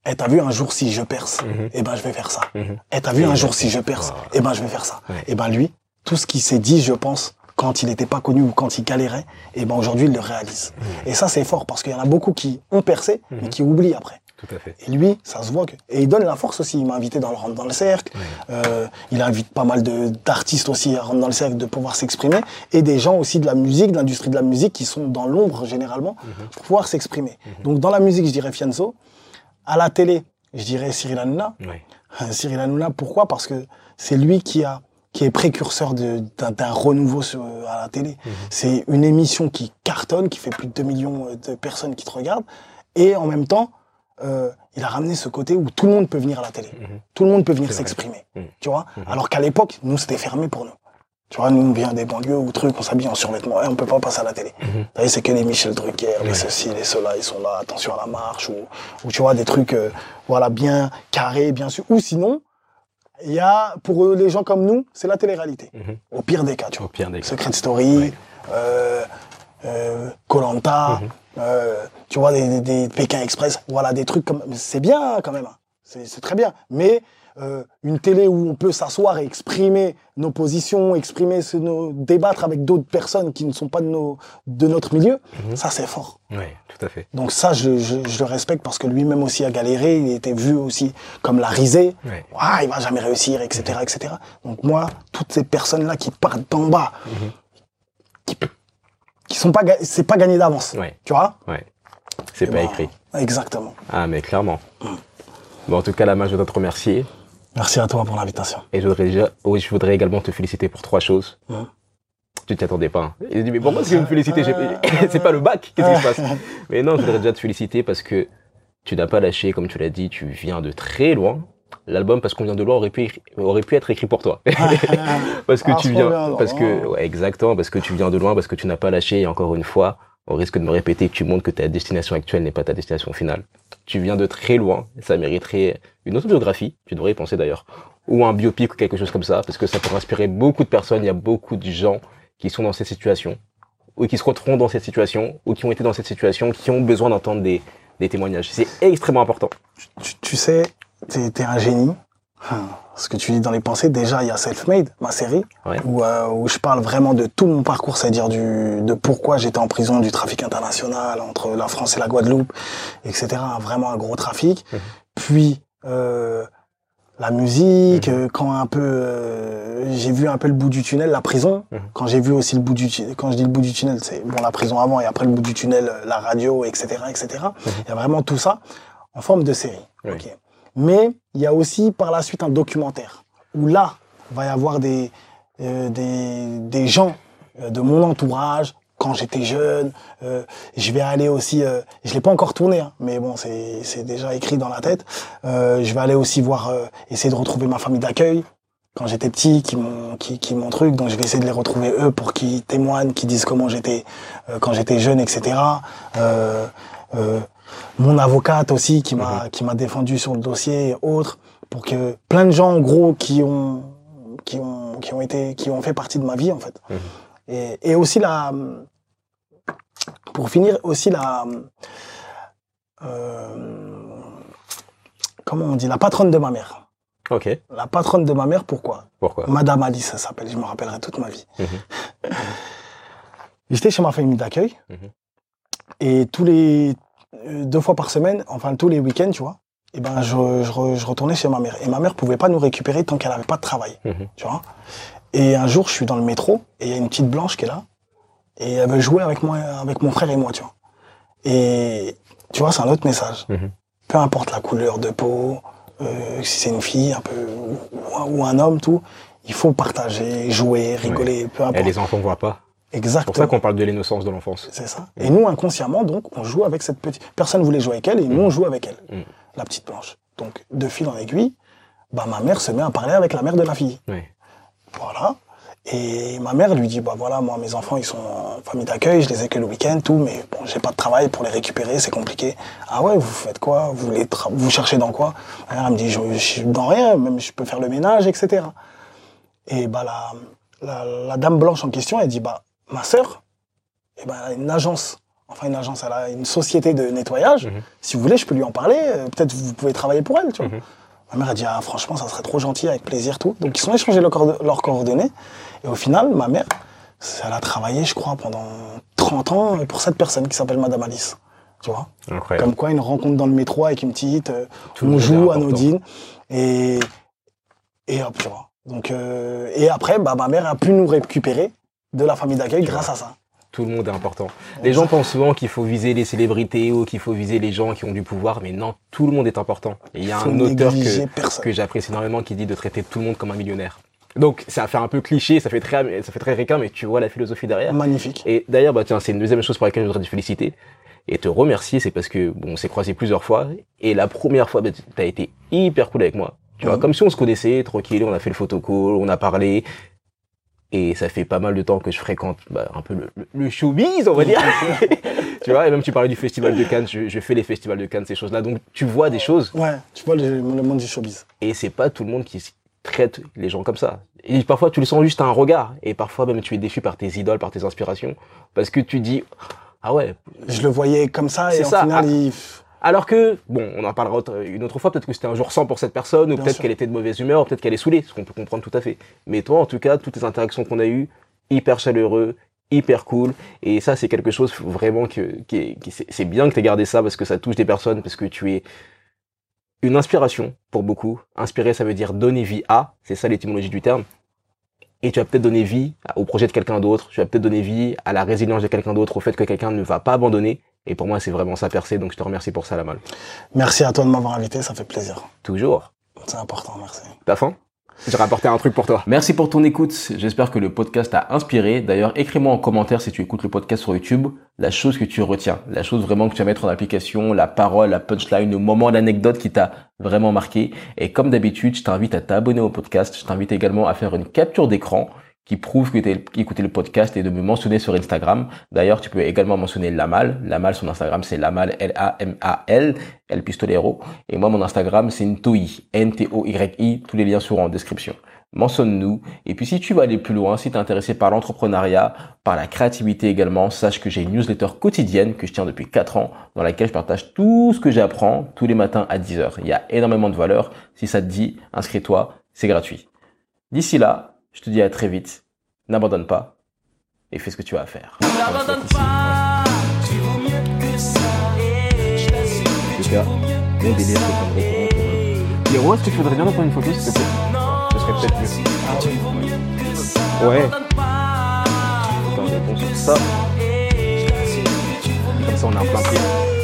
eh, t'as vu un jour si je perce, Mhm. eh ben je vais faire ça. Mhm. Eh, t'as vu un jour si je perce, Voilà. eh ben je vais faire ça. Ouais. Et ben lui, tout ce qu'il s'est dit, je pense, quand il n'était pas connu ou quand il galérait, et ben aujourd'hui il le réalise. Et ça c'est fort parce qu'il y en a beaucoup qui ont percé, mais Mhm. qui oublient après. Tout à fait. Et lui, ça se voit que. Et il donne la force aussi. Il m'a invité dans le rentre dans le cercle. Euh, il invite pas mal d'artistes aussi à rentrer dans le cercle de pouvoir s'exprimer. Et des gens aussi de la musique, de l'industrie de la musique qui sont dans l'ombre généralement Mhm. pour pouvoir s'exprimer. Donc dans la musique, je dirais Fianso. À la télé, je dirais Cyril Hanouna. Ouais. Cyril Hanouna, pourquoi? Parce que c'est lui qui a qui est précurseur d'un renouveau sur, à la télé. Mhm. C'est une émission qui cartonne, qui fait plus de 2 millions de personnes qui te regardent, et en même temps, euh, il a ramené ce côté où tout le monde peut venir à la télé. Mhm. Tout le monde peut venir s'exprimer, Mhm. tu vois. Mhm. Alors qu'à l'époque, nous, c'était fermé pour nous. Tu vois, nous, on vient des banlieues ou trucs, on s'habille en survêtement, et on peut pas passer à la télé. C'est que les Michel Drucker, les ceci, les cela, ils sont là, attention à la marche, ou, ou tu vois, des trucs, euh, voilà, bien carrés, bien sûr. Ou sinon, il y a, pour eux, les gens comme nous, c'est la télé-réalité. Au pire des cas, tu Au vois. pire des cas. Secret Story, Ouais. euh, euh, tu vois, des, des, des Pékin Express, voilà, des trucs comme, c'est bien quand même, hein. c'est très bien. Mais euh, une télé où on peut s'asseoir et exprimer nos positions, exprimer ce, nos, débattre avec d'autres personnes qui ne sont pas de, nos, de notre milieu, Mhm. ça c'est fort. Ouais, tout à fait. Donc ça, je, je, je le respecte parce que lui-même aussi a galéré, il était vu aussi comme la risée. Ah, il va jamais réussir, etc., etc. Donc moi, toutes ces personnes-là qui partent d'en bas, Mhm. qui, qui sont pas, c'est pas gagné d'avance. Ouais. Tu vois Ouais. C'est pas ben, écrit. Exactement. Ah, mais clairement. Bon, en tout cas, là, moi, je dois te remercier. Merci à toi pour l'invitation. Et je voudrais, déjà, oui, je voudrais également te féliciter pour trois choses. Ouais. Tu t'y attendais pas. Hein. Et je dis, mais pourquoi est-ce que vous me féliciter J'ai- C'est pas le bac, qu'est-ce qui se passe Mais non, je voudrais déjà te féliciter parce que tu n'as pas lâché, comme tu l'as dit, tu viens de très loin. L'album, parce qu'on vient de loin, aurait pu, aurait pu être écrit pour toi. parce que Ah, tu trop viens, bien, parce que, ouais, exactement, parce que tu viens de loin, parce que tu n'as pas lâché. Et encore une fois, au risque de me répéter, que tu montres que ta destination actuelle n'est pas ta destination finale. Tu viens de très loin. Ça mériterait une autobiographie. Tu devrais y penser d'ailleurs. Ou un biopic ou quelque chose comme ça, parce que ça pourrait inspirer beaucoup de personnes. Il y a beaucoup de gens qui sont dans cette situation, ou qui se retrouveront dans cette situation, ou qui ont été dans cette situation, qui ont besoin d'entendre des, des témoignages. C'est extrêmement important. tu, tu sais, t'es es un génie. Ce que tu dis dans les pensées, déjà, il y a Self-Made, ma série, Ouais. où, euh, où je parle vraiment de tout mon parcours, c'est-à-dire du, de pourquoi j'étais en prison, du trafic international entre la France et la Guadeloupe, etc. Vraiment un gros trafic. Mhm. Puis, euh, la musique, euh, quand un peu, euh, j'ai vu un peu le bout du tunnel, la prison. Mhm. Quand j'ai vu aussi le bout du, quand je dis le bout du tunnel, c'est bon la prison avant et après le bout du tunnel, la radio, etc., etc. Il y a vraiment tout ça en forme de série. Oui. Mais il y a aussi par la suite un documentaire où là va y avoir des euh, des, gens euh, de mon entourage quand j'étais jeune. Euh, je vais aller aussi, euh, je l'ai pas encore tourné, hein, mais bon c'est déjà écrit dans la tête. Je vais aller aussi voir, essayer de retrouver ma famille d'accueil quand j'étais petit, qui m'ont qui, qui m'ont truc. Donc je vais essayer de les retrouver eux pour qu'ils témoignent, qu'ils disent comment j'étais quand j'étais jeune, etc. Mon avocate aussi qui m'a qui m'a défendu sur le dossier et autres pour que plein de gens en gros qui ont qui ont qui ont été qui ont fait partie de ma vie en fait Mhm. et, et aussi la pour finir aussi la euh, comment on dit la patronne de ma mère Ok. la patronne de ma mère pourquoi? Pourquoi? Madame Alice ça s'appelle je me rappellerai toute ma vie Mhm. j'étais chez ma famille d'accueil Mhm. et tous les deux fois par semaine enfin tous les week-ends tu vois. Et ben je, je, re- je retournais chez ma mère. Et ma mère pouvait pas nous récupérer tant qu'elle avait pas de travail Mhm. tu vois. Et un jour je suis dans le métro et il y a une petite blanche qui est là et elle veut jouer avec moi avec mon frère et moi tu vois. Et tu vois c'est un autre message. Mhm. peu importe la couleur de peau euh, si c'est une fille un peu ou, ou un homme tout il faut partager jouer rigoler peu Et importe. les enfants voient pas. C'est pour exactement ça qu'on parle de l'innocence de l'enfance. c'est ça. Et nous, inconsciemment, donc, on joue avec cette petite. Personne voulait jouer avec elle et nous, on joue avec elle, Mm. la petite blanche. Donc, de fil en aiguille, bah, ma mère se met à parler avec la mère de la fille. Oui. Voilà. Et ma mère lui dit, bah voilà, moi, mes enfants, ils sont en famille d'accueil, je les ai que le week-end, tout, mais bon, j'ai pas de travail pour les récupérer, c'est compliqué. Ah ouais, vous faites quoi? Vous, les tra- vous cherchez dans quoi? Elle me dit, je, je suis dans rien, même je peux faire le ménage, etc. Et bah, la, la, la dame blanche en question, elle dit, bah, ma sœur, eh ben, elle a une agence, enfin une agence, elle a une société de nettoyage. Mhm. Si vous voulez, je peux lui en parler, euh, peut-être vous pouvez travailler pour elle, tu vois. Mhm. Ma mère a dit, ah, franchement, ça serait trop gentil, avec plaisir, tout. Donc, ils sont échangés leurs coord- leurs coordonnées. Et au final, ma mère, elle a travaillé, je crois, pendant 30 ans pour cette personne qui s'appelle Madame Alice. Tu vois? Incroyable. Comme quoi, une rencontre dans le métro avec une petite, euh, on joue, important. anodine. Et, et hop, tu vois. Donc, euh, et après, bah, ma mère a pu nous récupérer de la famille d'accueil grâce à ça. Tout le monde est important. Les gens pensent souvent qu'il faut viser les célébrités ou qu'il faut viser les gens qui ont du pouvoir, mais non, tout le monde est important. Et il y a un auteur que, personne. que j'apprécie énormément qui dit de traiter tout le monde comme un millionnaire. Donc, ça fait un peu cliché, ça fait très, ça fait très récun, mais tu vois la philosophie derrière. Magnifique. Et d'ailleurs, bah tiens, c'est une deuxième chose pour laquelle je voudrais te féliciter et te remercier, c'est parce que bon, on s'est croisés plusieurs fois et la première fois, bah, t'as été hyper cool avec moi. Tu vois, Mhm. comme si on se connaissait, tranquille, on a fait le photocall, on a parlé. Et ça fait pas mal de temps que je fréquente bah, un peu le, le- showbiz, on va dire. tu vois, et même tu parlais du festival de Cannes, je, je fais les festivals de Cannes, ces choses-là. Donc tu vois des choses Ouais, tu vois le, le monde du showbiz. et c'est pas tout le monde qui traite les gens comme ça. Et parfois, tu le sens juste à un regard. Et parfois, même, tu es déçu par tes idoles, par tes inspirations. Parce que tu dis, ah ouais. Je le voyais comme ça et au final, ah. il... Alors que, bon, on en parlera une autre fois. Peut-être que c'était un jour sans pour cette personne, ou peut-être qu'elle était de mauvaise humeur, ou peut-être qu'elle est saoulée, ce qu'on peut comprendre tout à fait. Mais toi, en tout cas, toutes les interactions qu'on a eues, hyper chaleureux, hyper cool. Et ça, c'est quelque chose vraiment que, qui qui- c'est c'est bien que tu aies gardé ça parce que ça touche des personnes, parce que tu es une inspiration pour beaucoup. Inspirer, ça veut dire donner vie à. C'est ça l'étymologie du terme. Et tu vas peut-être donner vie au projet de quelqu'un d'autre. Tu vas peut-être donner vie à la résilience de quelqu'un d'autre, au fait que quelqu'un ne va pas abandonner. Et pour moi, c'est vraiment ça percé. Donc, je te remercie pour ça, Lamal. Merci à toi de m'avoir invité, ça fait plaisir. Toujours. C'est important, merci. T'as faim? J'ai rapporté un truc pour toi. Merci pour ton écoute. J'espère que le podcast t'a inspiré. D'ailleurs, écris-moi en commentaire si tu écoutes le podcast sur YouTube, la chose que tu retiens, la chose vraiment que tu vas mettre en application, la parole, la punchline, le moment, l'anecdote qui t'a vraiment marqué. Et comme d'habitude, je t'invite à t'abonner au podcast. Je t'invite également à faire une capture d'écran qui prouve que tu as écouté le podcast et de me mentionner sur Instagram. D'ailleurs, tu peux également mentionner Lamal. Lamal, son Instagram, c'est Lamal, L-A-M-A-L, El Pistolero. Et moi, mon Instagram, c'est Ntoi, N-T-O-Y-I. Tous les liens seront en description. Mentionne-nous. Et puis, si tu veux aller plus loin, si tu es intéressé par l'entrepreneuriat, par la créativité également, sache que j'ai une newsletter quotidienne que je tiens depuis 4 ans, dans laquelle je partage tout ce que j'apprends tous les matins à 10 heures. Il y a énormément de valeur. Si ça te dit, inscris-toi. C'est gratuit. D'ici là, je te dis à très vite. N'abandonne pas et fais ce que tu as à faire. N'abandonne pas, tu vaux mieux que ça. bon délire que Héros, est-ce que tu voudrais bien prendre une photo s'il te plaît? Ce serait peut-être mieux. Ah, ouais. Attends, ça. Comme ça, on a un plein pied.